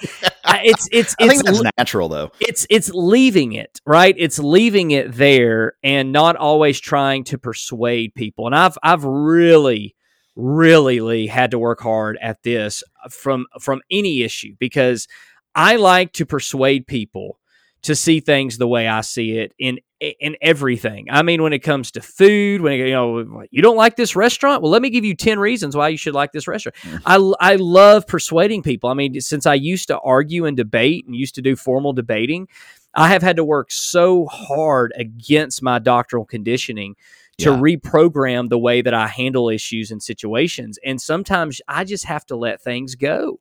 it's it's it's that's natural though. it's it's leaving it right it's leaving it there and not always trying to persuade people and i've i've really really Lee, had to work hard at this from from any issue because i like to persuade people to see things the way i see it in in everything i mean when it comes to food when you know you don't like this restaurant well let me give you 10 reasons why you should like this restaurant mm-hmm. I, I love persuading people i mean since i used to argue and debate and used to do formal debating I have had to work so hard against my doctrinal conditioning to Yeah. reprogram the way that I handle issues and situations. And sometimes I just have to let things go.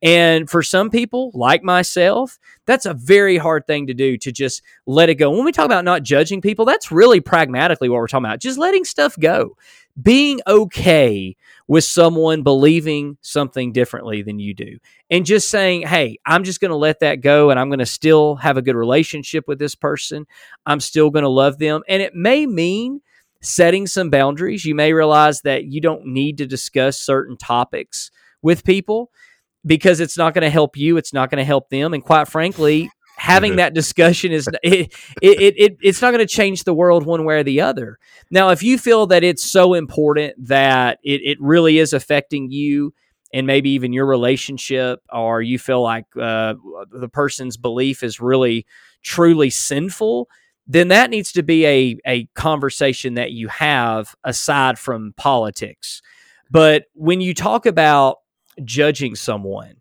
And for some people, like myself, that's a very hard thing to do to just let it go. When we talk about not judging people, that's really pragmatically what we're talking about. Just letting stuff go. Being okay with someone believing something differently than you do and just saying, hey, I'm just going to let that go and I'm going to still have a good relationship with this person. I'm still going to love them. And it may mean setting some boundaries. You may realize that you don't need to discuss certain topics with people because it's not going to help you, it's not going to help them. And quite frankly, having that discussion is it, it, it, it it's not going to change the world one way or the other. Now, if you feel that it's so important that it, it really is affecting you and maybe even your relationship, or you feel like uh, the person's belief is really truly sinful, then that needs to be a, a conversation that you have aside from politics. But when you talk about judging someone,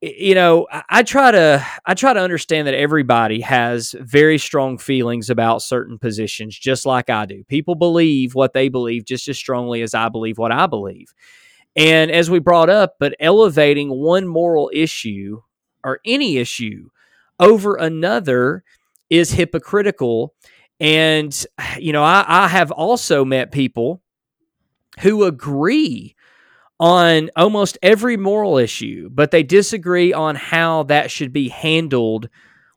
you know, I, try to I try to understand that everybody has very strong feelings about certain positions, just like I do. People believe what they believe just as strongly as I believe what I believe. And as we brought up, but elevating one moral issue or any issue over another is hypocritical. And, you know, I, I have also met people who agree on almost every moral issue, but they disagree on how that should be handled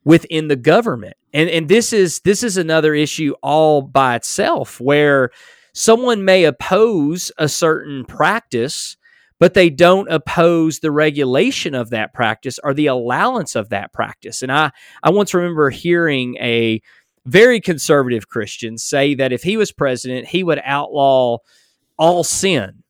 within the government. And and this is this is another issue all by itself where someone may oppose a certain practice but they don't oppose the regulation of that practice or the allowance of that practice. And I I once remember hearing a very conservative Christian say that if he was president, he would outlaw all sin.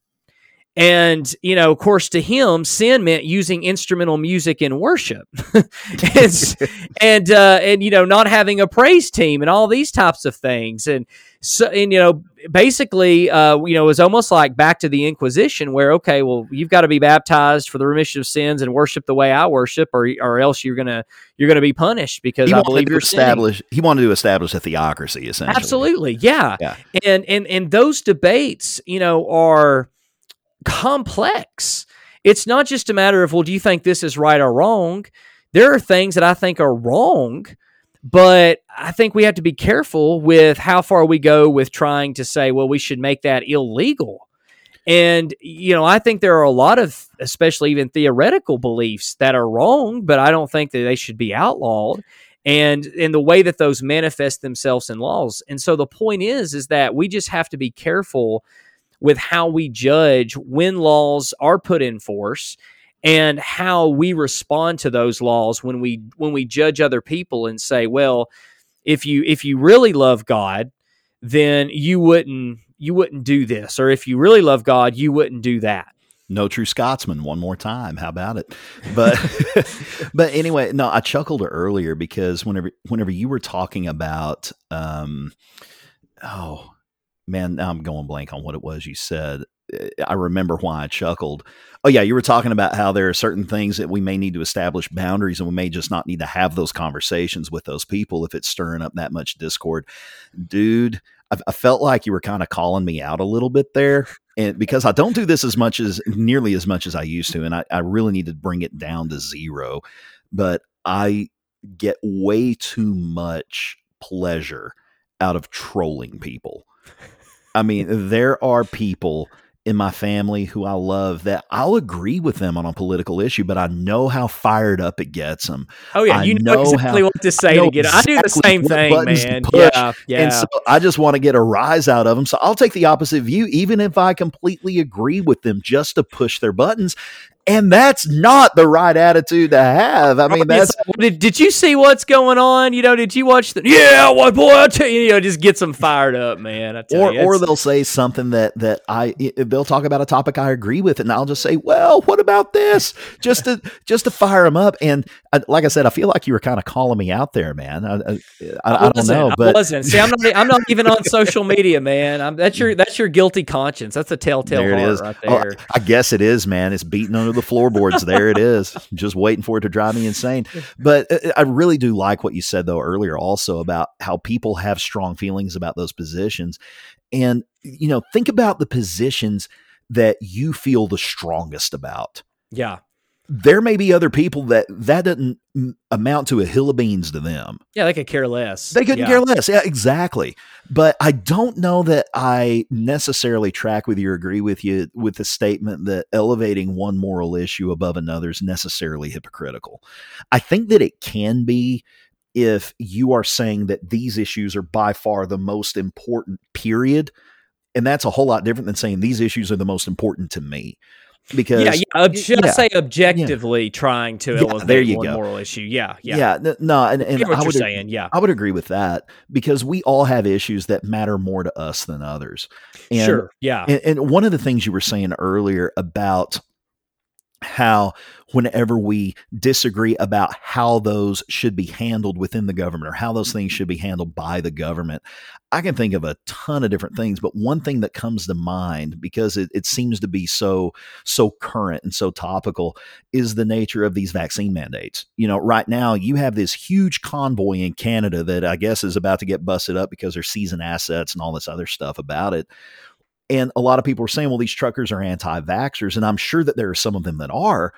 And, you know, of course, to him, sin meant using instrumental music in worship. and, and, uh, and, you know, not having a praise team and all these types of things. And, so, and, you know, basically, uh, you know, it was almost like back to the Inquisition where, okay, well, you've got to be baptized for the remission of sins and worship the way I worship, or, or else you're going to, you're going to be punished because He I believe you're sinning. establish. He wanted to establish a theocracy, essentially. Absolutely, yeah. Yeah. And and and those debates, you know, are complex. It's not just a matter of well, do you think this is right or wrong? There are things that I think are wrong, but I think we have to be careful with how far we go with trying to say, well, we should make that illegal. And you know, I think there are a lot of, especially even theoretical beliefs that are wrong, but I don't think that they should be outlawed. And in the way that those manifest themselves in laws. And so the point is, is that we just have to be careful with how we judge when laws are put in force and how we respond to those laws when we when we judge other people and say, well, if you if you really love God, then you wouldn't you wouldn't do this, or if you really love God, you wouldn't do that. No true Scotsman. One more time. How about it? But but anyway, no, I chuckled earlier because whenever whenever you were talking about um oh man, I'm going blank on what it was you said. Uh, I remember why I chuckled. Oh yeah, you were talking about how there are certain things that we may need to establish boundaries and we may just not need to have those conversations with those people if it's stirring up that much discord. Dude, I, I felt like you were kind of calling me out a little bit there and because I don't do this as much as nearly as much as I used to, and I, I really need to bring it down to zero. But I get way too much pleasure out of trolling people. I mean, there are people in my family who I love that I'll agree with them on a political issue, but I know how fired up it gets them. Oh yeah, I you know, know exactly how- what to say to get. it. I do the same thing, man. Yeah, yeah. And so I just want to get a rise out of them. So I'll take the opposite view, even if I completely agree with them just to push their buttons. And that's not the right attitude to have. I mean, that's did, did you see what's going on? You know, did you watch the? Yeah, what boy? I tell you, you know, just gets them fired up, man. I tell or you, or they'll say something that that I they'll talk about a topic I agree with, and I'll just say, well, what about this? Just to just to fire them up. And uh, like I said, I feel like you were kind of calling me out there, man. I, I, I, I don't know, I but wasn't. See, I'm not. I'm not even on social media, man. I'm, that's your that's your guilty conscience. That's a telltale there it heart is. right Oh, there. I guess it is, man. It's beating the floorboards. there it is, just waiting for it to drive me insane. But uh, I really do like what you said though earlier, also about how people have strong feelings about those positions, and you know, think about the positions that you feel the strongest about. yeah, There may be other people that that doesn't amount to a hill of beans to them. yeah. They could care less. They couldn't yeah. care less. Yeah, exactly. But I don't know that I necessarily track with you or agree with you with the statement that elevating one moral issue above another is necessarily hypocritical. I think that it can be if you are saying that these issues are by far the most important, period. And that's a whole lot different than saying these issues are the most important to me. Because Yeah, yeah. ob- should I yeah. say objectively trying to Yeah, elevate there you one go. moral issue? Yeah, yeah. yeah, no, and, I and what I would saying. Yeah, I would agree with that because we all have issues that matter more to us than others. And, sure. Yeah, And, and one of the things you were saying earlier about how whenever we disagree about how those should be handled within the government or how those things mm-hmm. should be handled by the government, I can think of a ton of different things. But one thing that comes to mind because it, it seems to be so so current and so topical is the nature of these vaccine mandates. You know, right now you have this huge convoy in Canada that I guess is about to get busted up because they're seizing assets and all this other stuff about it. And a lot of people are saying, well, these truckers are anti vaxxers. And I'm sure that there are some of them that are,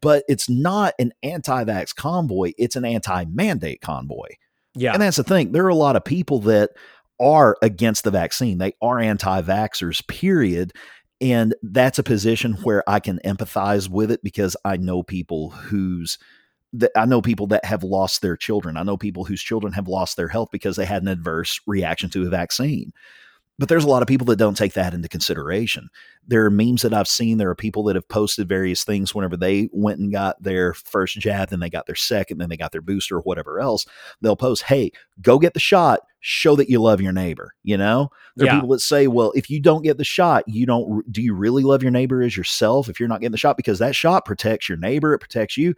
but it's not an anti vax convoy, it's an anti mandate convoy. yeah. And that's the thing. There are a lot of people that are against the vaccine, they are anti vaxxers, period. And that's a position where I can empathize with it because I know people whose that I know people that have lost their children. I know people whose children have lost their health because they had an adverse reaction to a vaccine. But there's a lot of people that don't take that into consideration. There are memes that I've seen. There are people that have posted various things whenever they went and got their first jab, then they got their second, then they got their booster or whatever else. They'll post, hey, go get the shot, show that you love your neighbor. You know, there are people that say, well, if you don't get the shot, you don't, do you really love your neighbor as yourself if you're not getting the shot? Because that shot protects your neighbor, it protects you.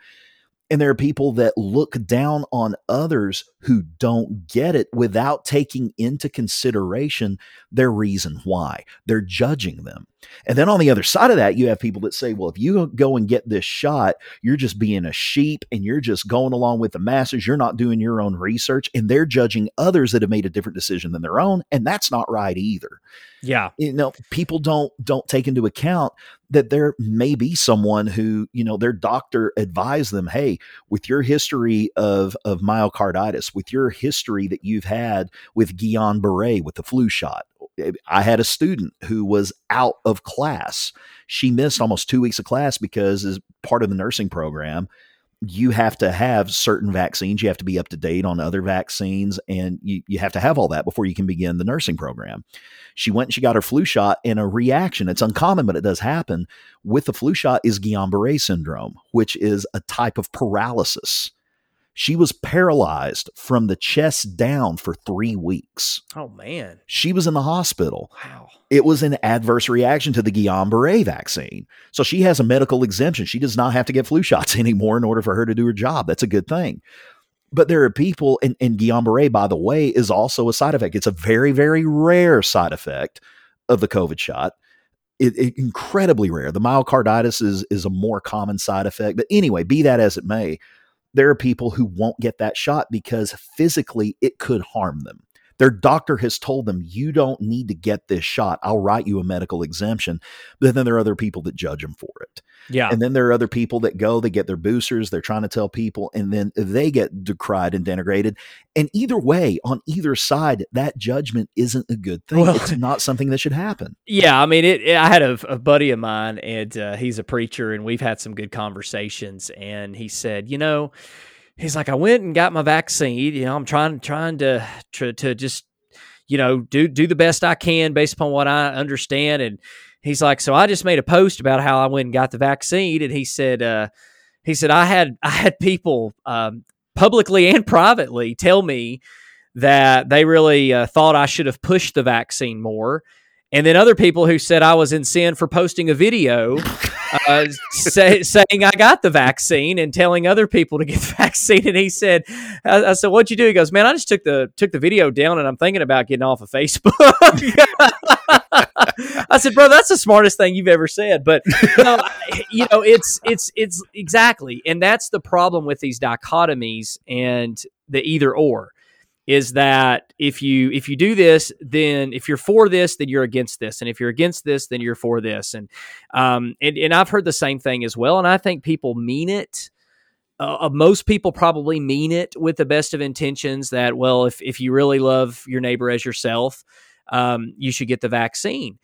And there are people that look down on others who don't get it without taking into consideration their reason why. They're judging them. And then on the other side of that, you have people that say, well, if you go and get this shot, you're just being a sheep and you're just going along with the masses. You're not doing your own research. And they're judging others that have made a different decision than their own. And that's not right either yeah. you know people don't don't take into account that there may be someone who you know their doctor advised them hey with your history of of myocarditis with your history that you've had with Guillain-Barré with the flu shot Eh, I had a student who was out of class she missed mm. almost 2 weeks of class because as part of the nursing program you have to have certain vaccines. You have to be up to date on other vaccines, and you, you have to have all that before you can begin the nursing program. She went and she got her flu shot, and a reaction, it's uncommon, but it does happen with the flu shot, is Guillain Barre syndrome, which is a type of paralysis. She was paralyzed from the chest down for three weeks. Oh man. She was in the hospital Wow. it was an adverse reaction to the Guillain-Barré vaccine. So she has a medical exemption. She does not have to get flu shots anymore in order for her to do her job. That's a good thing. But there are people, and, and Guillain-Barré, by the way, is also a side effect. It's a very, very rare side effect of the COVID shot. It, it- incredibly rare. The myocarditis is is a more common side effect. But anyway, be that as it may, there are people who won't get that shot because physically it could harm them. Their doctor has told them, you don't need to get this shot. I'll write you a medical exemption. But then there are other people that judge them for it. Yeah. And then there are other people that go, they get their boosters, they're trying to tell people, and then they get decried and denigrated. And either way, on either side, that judgment isn't a good thing. Well- it's not something that should happen. Yeah, I mean, it, it- I had a, a buddy of mine, and uh, he's a preacher, and we've had some good conversations. And he said, you know, he's like, I went and got my vaccine. You know, I'm trying trying to to, to just you know do do the best I can based upon what I understand. And he's like, so I just made a post about how I went and got the vaccine, and he said, uh, he said I had I had people um, publicly and privately tell me that they really uh, thought I should have pushed the vaccine more. And then other people who said I was in sin for posting a video uh, say, saying I got the vaccine and telling other people to get the vaccine. And he said, I, I, said, what'd you do? He goes, man, I just took the, took the video down and I'm thinking about getting off of Facebook. I said, bro, that's the smartest thing you've ever said. But, uh, you know, it's, it's, it's exactly. And that's the problem with these dichotomies and the either or is that if you if you do this then if you're for this then you're against this and if you're against this then you're for this. And um and, and i've heard the same thing as well and i think people mean it. Uh, uh, most people probably mean it with the best of intentions that well if, if you really love your neighbor as yourself um, you should get the vaccine.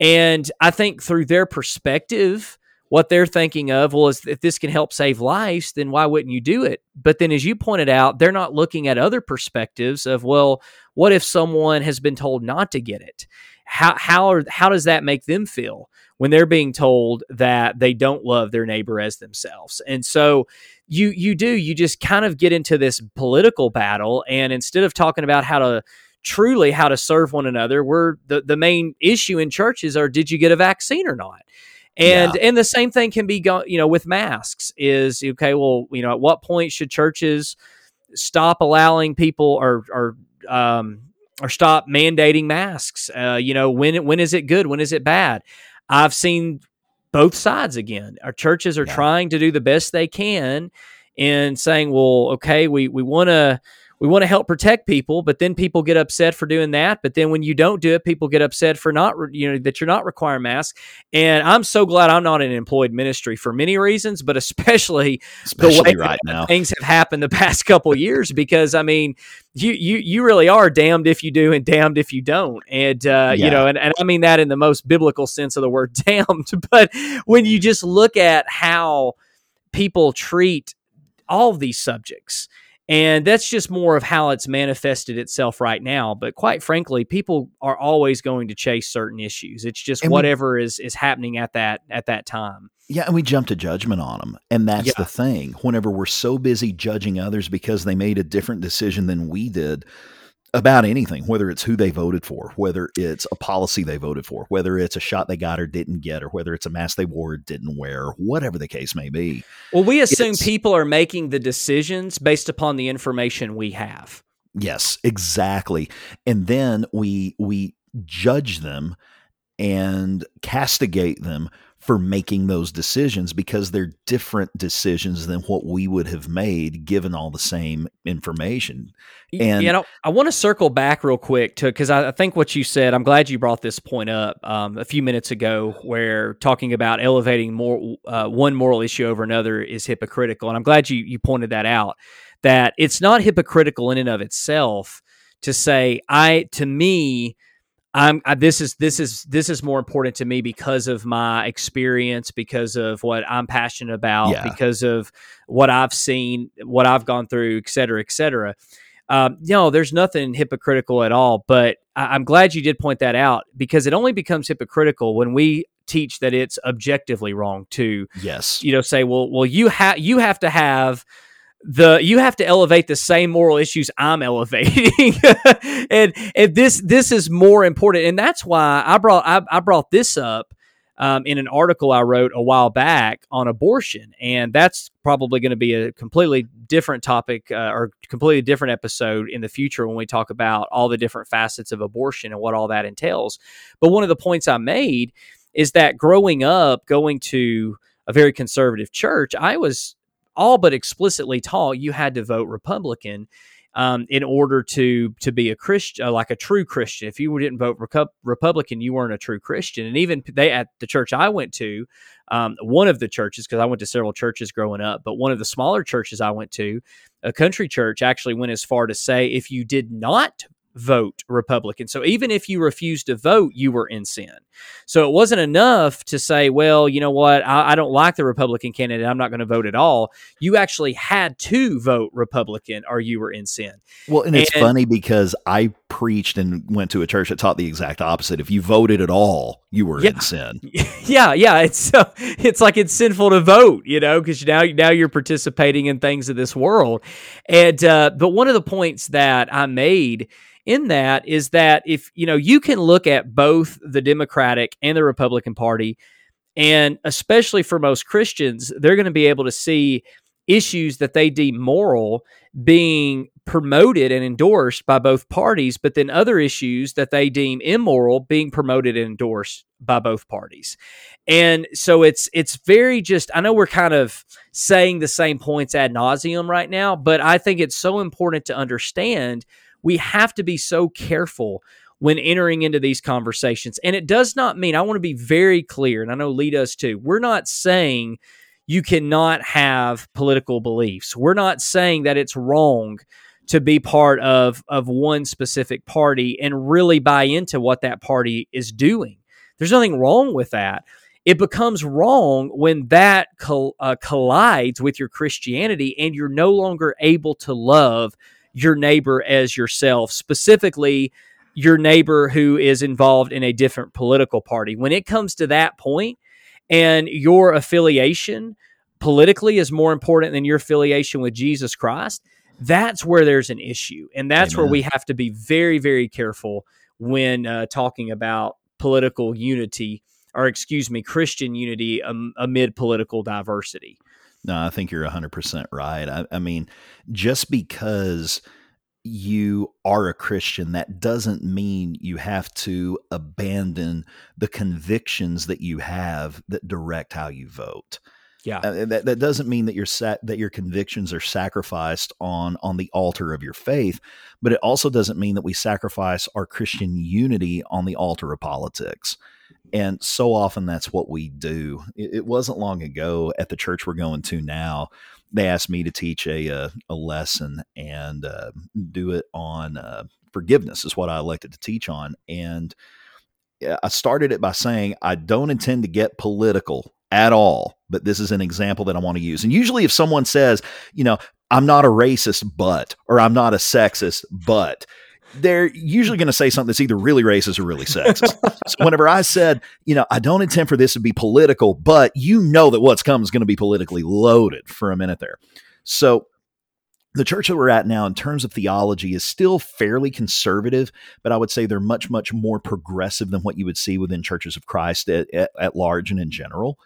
And i think through their perspective what they're thinking of, well, is if this can help save lives, then why wouldn't you do it? But then, as you pointed out, they're not looking at other perspectives of, well, what if someone has been told not to get it? How how how does that make them feel when they're being told that they don't love their neighbor as themselves? And so you you do you just kind of get into this political battle, and instead of talking about how to truly how to serve one another, we're the the main issue in churches are did you get a vaccine or not? And yeah. and the same thing can be go, you know with masks is okay well you know at what point should churches stop allowing people or or um or stop mandating masks uh you know when when is it good when is it bad i've seen both sides again our churches are yeah. trying to do the best they can in saying well okay we we want to we want to help protect people, but then people get upset for doing that. But then when you don't do it, people get upset for not, you know, that you're not requiring masks. And I'm so glad I'm not in employed ministry for many reasons, but especially, especially the way right now things have happened the past couple years. Because I mean, you you you really are damned if you do and damned if you don't. And uh, yeah. you know, and, and I mean that in the most biblical sense of the word damned. But when you just look at how people treat all of these subjects and that's just more of how it's manifested itself right now. But quite frankly, people are always going to chase certain issues. It's just and whatever we, is is happening at that at that time. Yeah, and we jump to judgment on them. And that's yeah. the thing. Whenever we're so busy judging others because they made a different decision than we did, about anything, whether it's who they voted for, whether it's a policy they voted for, whether it's a shot they got or didn't get, or whether it's a mask they wore or didn't wear, whatever the case may be. Well, we assume people are making the decisions based upon the information we have. Yes, exactly. And then we we judge them and castigate them for making those decisions because they're different decisions than what we would have made given all the same information. And you know, I want to circle back real quick to because I, think what you said. I'm glad you brought this point up um, a few minutes ago, where talking about elevating more uh, one moral issue over another is hypocritical, and I'm glad you you pointed that out. That it's not hypocritical in and of itself to say I to me I'm I, this is this is this is more important to me because of my experience, because of what I'm passionate about, yeah. because of what I've seen, what I've gone through, et cetera, et cetera. Um, no, there's nothing hypocritical at all. But I, I'm glad you did point that out because it only becomes hypocritical when we teach that it's objectively wrong to yes you know say well well you have you have to have the you have to elevate the same moral issues I'm elevating, and and this this is more important, and that's why I brought I, I brought this up um, in an article I wrote a while back on abortion, and that's probably going to be a completely different topic uh, or completely different episode in the future when we talk about all the different facets of abortion and what all that entails. But one of the points I made is that growing up, going to a very conservative church, I was all but explicitly taught you had to vote Republican um, in order to to be a Christian, uh, like a true Christian. If you didn't vote Republican, you weren't a true Christian. And even they at the church I went to, um, one of the churches, because I went to several churches growing up, but one of the smaller churches I went to, a country church, actually went as far to say if you did not vote Republican. So even if you refused to vote, you were in sin. So it wasn't enough to say, well, you know what, I, I don't like the Republican candidate. I'm not going to vote at all. You actually had to vote Republican or you were in sin. Well, and it's and, funny because I preached and went to a church that taught the exact opposite. If you voted at all, you were Yeah. in sin. yeah, yeah. It's so it's like it's sinful to vote, you know, because now now you're participating in things of this world. And uh, but one of the points that I made in that is that if you know you can look at both the Democratic and the Republican Party, and especially for most Christians, they're going to be able to see issues that they deem moral being promoted and endorsed by both parties, but then other issues that they deem immoral being promoted and endorsed by both parties. And so it's it's very just I know we're kind of saying the same points ad nauseum right now, but I think it's so important to understand we have to be so careful when entering into these conversations. And it does not mean I want to be very clear, and I know Lee does too. We're not saying you cannot have political beliefs. We're not saying that it's wrong to be part of of one specific party and really buy into what that party is doing. There's nothing wrong with that. It becomes wrong when that uh, collides with your Christianity and you're no longer able to love your neighbor as yourself, specifically your neighbor who is involved in a different political party. When it comes to that point and your affiliation politically is more important than your affiliation with Jesus Christ, that's where there's an issue. And that's where we have to be very, very careful when uh, talking about political unity, or excuse me, Christian unity um, amid political diversity. No, I think you're 100% right. I, I mean, just because you are a Christian, that doesn't mean you have to abandon the convictions that you have that direct how you vote. Yeah. Uh, that, that doesn't mean that your sa- that your convictions are sacrificed on on the altar of your faith, but it also doesn't mean that we sacrifice our Christian unity on the altar of politics. And so often that's what we do. It, it wasn't long ago at the church we're going to now. They asked me to teach a a, a lesson and uh, do it on uh, forgiveness is what I elected to teach on. And I started it by saying I don't intend to get political at all, but this is an example that I want to use. And usually, if someone says, you know, I'm not a racist, but, or I'm not a sexist, but, they're usually going to say something that's either really racist or really sexist. so whenever I said, you know, I don't intend for this to be political, but you know that what's come is going to be politically loaded for a minute there. So the church that we're at now, in terms of theology, is still fairly conservative, but I would say they're much, much more progressive than what you would see within churches of Christ at, at, at large and in general.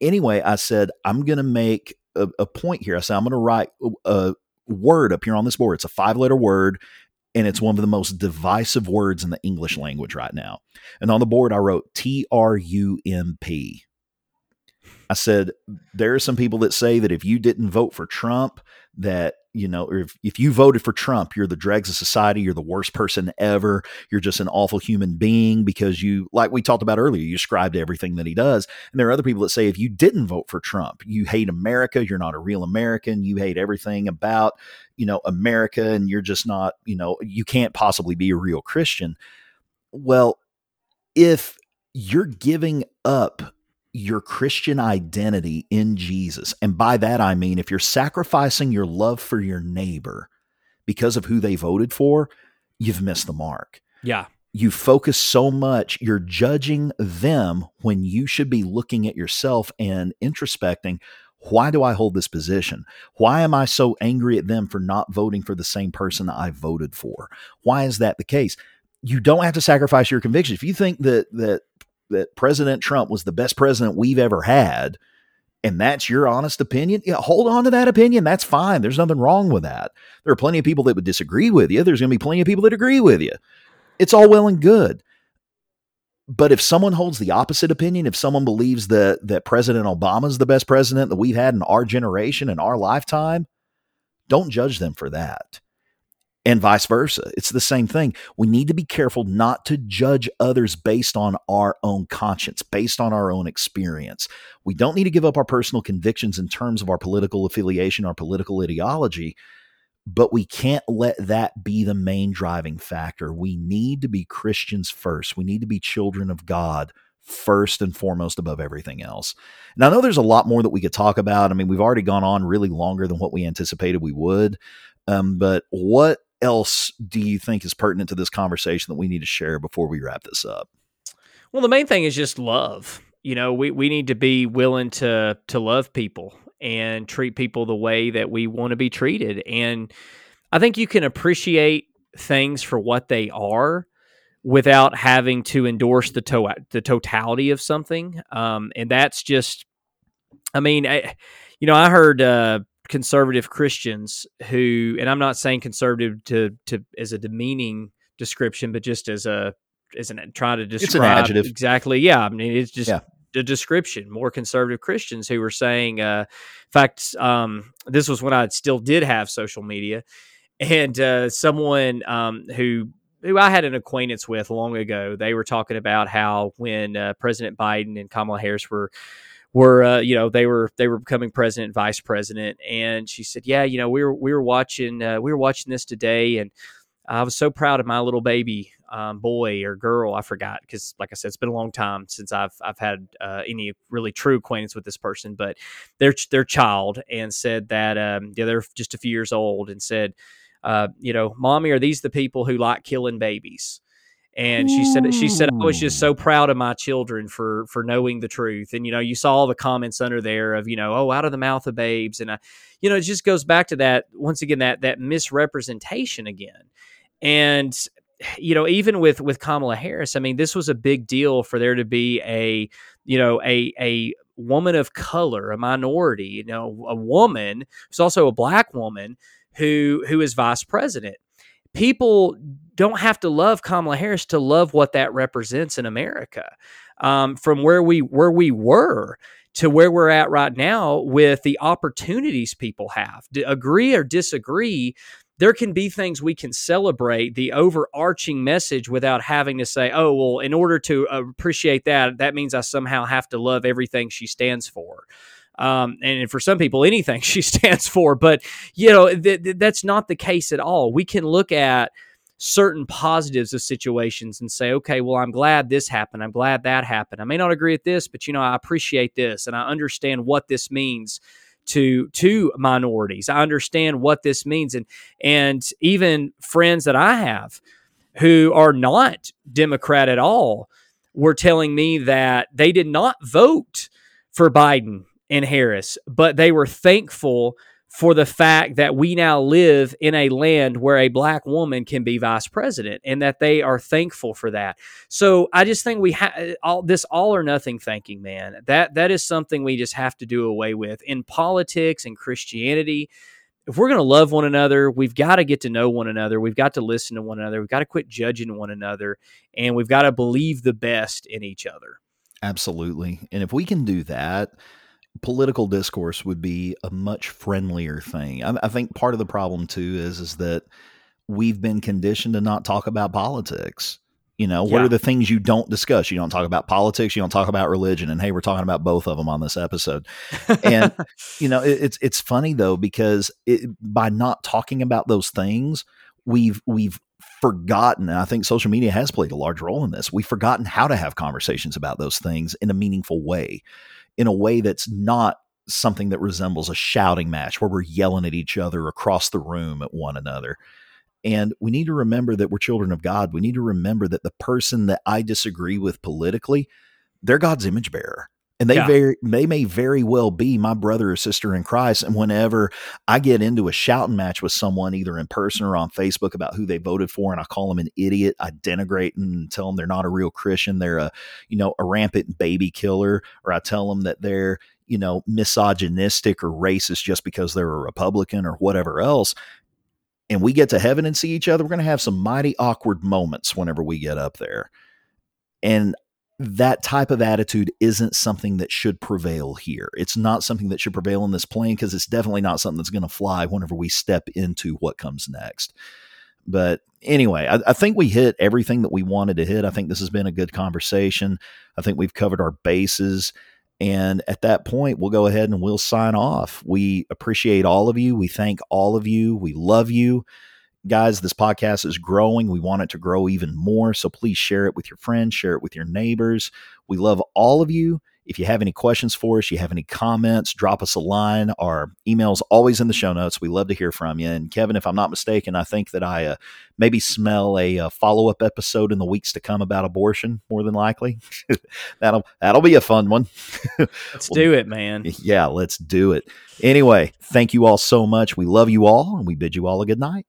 Anyway, I said, I'm going to make a, a point here. I said, I'm going to write a word up here on this board. It's a five letter word, and it's one of the most divisive words in the English language right now. And on the board, I wrote T R U M P. I said, there are some people that say that if you didn't vote for Trump, that, you know, or if, if you voted for Trump, you're the dregs of society, you're the worst person ever, you're just an awful human being because you, like we talked about earlier, you ascribe to everything that he does. And there are other people that say if you didn't vote for Trump, you hate America, you're not a real American, you hate everything about, you know, America, and you're just not, you know, you can't possibly be a real Christian. Well, if you're giving up your Christian identity in Jesus. And by that, I mean, if you're sacrificing your love for your neighbor because of who they voted for, you've missed the mark. Yeah. You focus so much, you're judging them when you should be looking at yourself and introspecting. Why do I hold this position? Why am I so angry at them for not voting for the same person I voted for? Why is that the case? You don't have to sacrifice your convictions. If you think that that that President Trump was the best president we've ever had, and that's your honest opinion, yeah, hold on to that opinion. That's fine. There's nothing wrong with that. There are plenty of people that would disagree with you. There's going to be plenty of people that agree with you. It's all well and good. But if someone holds the opposite opinion, if someone believes that that President Obama is the best president that we've had in our generation in our lifetime, don't judge them for that and vice versa. It's the same thing. We need to be careful not to judge others based on our own conscience, based on our own experience. We don't need to give up our personal convictions in terms of our political affiliation, our political ideology, but we can't let that be the main driving factor. We need to be Christians first. We need to be children of God first and foremost above everything else. And I know there's a lot more that we could talk about. I mean, we've already gone on really longer than what we anticipated we would. Um, but what else do you think is pertinent to this conversation that we need to share before we wrap this up? Well, the main thing is just love. You know, we, we need to be willing to to love people and treat people the way that we want to be treated. And I think you can appreciate things for what they are without having to endorse the to- the totality of something. Um, and that's just, I mean, I, you know, I heard uh, conservative Christians who, and I'm not saying conservative to to as a demeaning description, but just as a as an trying to describe it's an adjective. exactly. Yeah, I mean, it's just Yeah. the description. More conservative Christians who were saying, uh, in fact, um, this was when I still did have social media, and uh, someone um, who who I had an acquaintance with long ago, they were talking about how when uh, President Biden and Kamala Harris were were uh, you know they were they were becoming president, and vice president, and she said, yeah, you know we were we were watching uh, we were watching this today, and I was so proud of my little baby um, boy or girl. I forgot because, like I said, it's been a long time since I've I've had uh, any really true acquaintance with this person. But their their child and said that um, yeah, they're just a few years old and said, uh, you know, mommy, are these the people who like killing babies? And she said she said I was just so proud of my children for for knowing the truth. And you know, you saw all the comments under there of you know, oh, out of the mouth of babes, and I, you know, it just goes back to that once again that that misrepresentation again. And you know, even with with Kamala Harris, I mean, this was a big deal for there to be a you know a a woman of color, a minority, you know, a woman who's also a black woman who who is vice president. People don't have to love Kamala Harris to love what that represents in America. Um, from where we where we were to where we're at right now with the opportunities people have. D- agree or disagree, there can be things we can celebrate the overarching message without having to say, oh, well, in order to appreciate that, that means I somehow have to love everything she stands for. Um, and for some people, anything she stands for. But, you know, th- th- that's not the case at all. We can look at certain positives of situations and say, okay, well, I'm glad this happened. I'm glad that happened. I may not agree with this, but, you know, I appreciate this and I understand what this means to to minorities. I understand what this means and and even friends that I have who are not Democrat at all were telling me that they did not vote for Biden and Harris, but they were thankful for the fact that we now live in a land where a black woman can be vice president and that they are thankful for that. So I just think we have all this all or nothing thinking, man. That that is something we just have to do away with in politics and Christianity. If we're going to love one another, we've got to get to know one another. We've got to listen to one another. We've got to quit judging one another and we've got to believe the best in each other. Absolutely. And if we can do that, political discourse would be a much friendlier thing. I, I, think part of the problem too is is that we've been conditioned to not talk about politics. You know, what Yeah. are the things you don't discuss? You don't talk about politics. You don't talk about religion. And hey, we're talking about both of them on this episode. And you know, it, it's it's funny though because it, by not talking about those things, we've we've forgotten. And I think social media has played a large role in this. We've forgotten how to have conversations about those things in a meaningful way in a way that's not something that resembles a shouting match where we're yelling at each other across the room at one another. And we need to remember that we're children of God. We need to remember that the person that I disagree with politically, they're God's image bearer. And they Yeah. very they may very well be my brother or sister in Christ. And whenever I get into a shouting match with someone, either in person or on Facebook, about who they voted for, and I call them an idiot, I denigrate and tell them they're not a real Christian, they're a you know a rampant baby killer, or I tell them that they're you know misogynistic or racist just because they're a Republican or whatever else. And we get to heaven and see each other, we're going to have some mighty awkward moments whenever we get up there. And that type of attitude isn't something that should prevail here. It's not something that should prevail in this plane because it's definitely not something that's going to fly whenever we step into what comes next. But anyway, I, I think we hit everything that we wanted to hit. I think this has been a good conversation. I think we've covered our bases. And at that point, we'll go ahead and we'll sign off. We appreciate all of you. We thank all of you. We love you guys, this podcast is growing. We want it to grow even more. So please share it with your friends, share it with your neighbors. We love all of you. If you have any questions for us, you have any comments, drop us a line. Our email's always in the show notes. We love to hear from you. And Kevin, if I'm not mistaken, I think that I uh, maybe smell a, a follow up episode in the weeks to come about abortion. More than likely, that'll that'll be a fun one. let's do it, man. Yeah, let's do it. Anyway, thank you all so much. We love you all, and we bid you all a good night.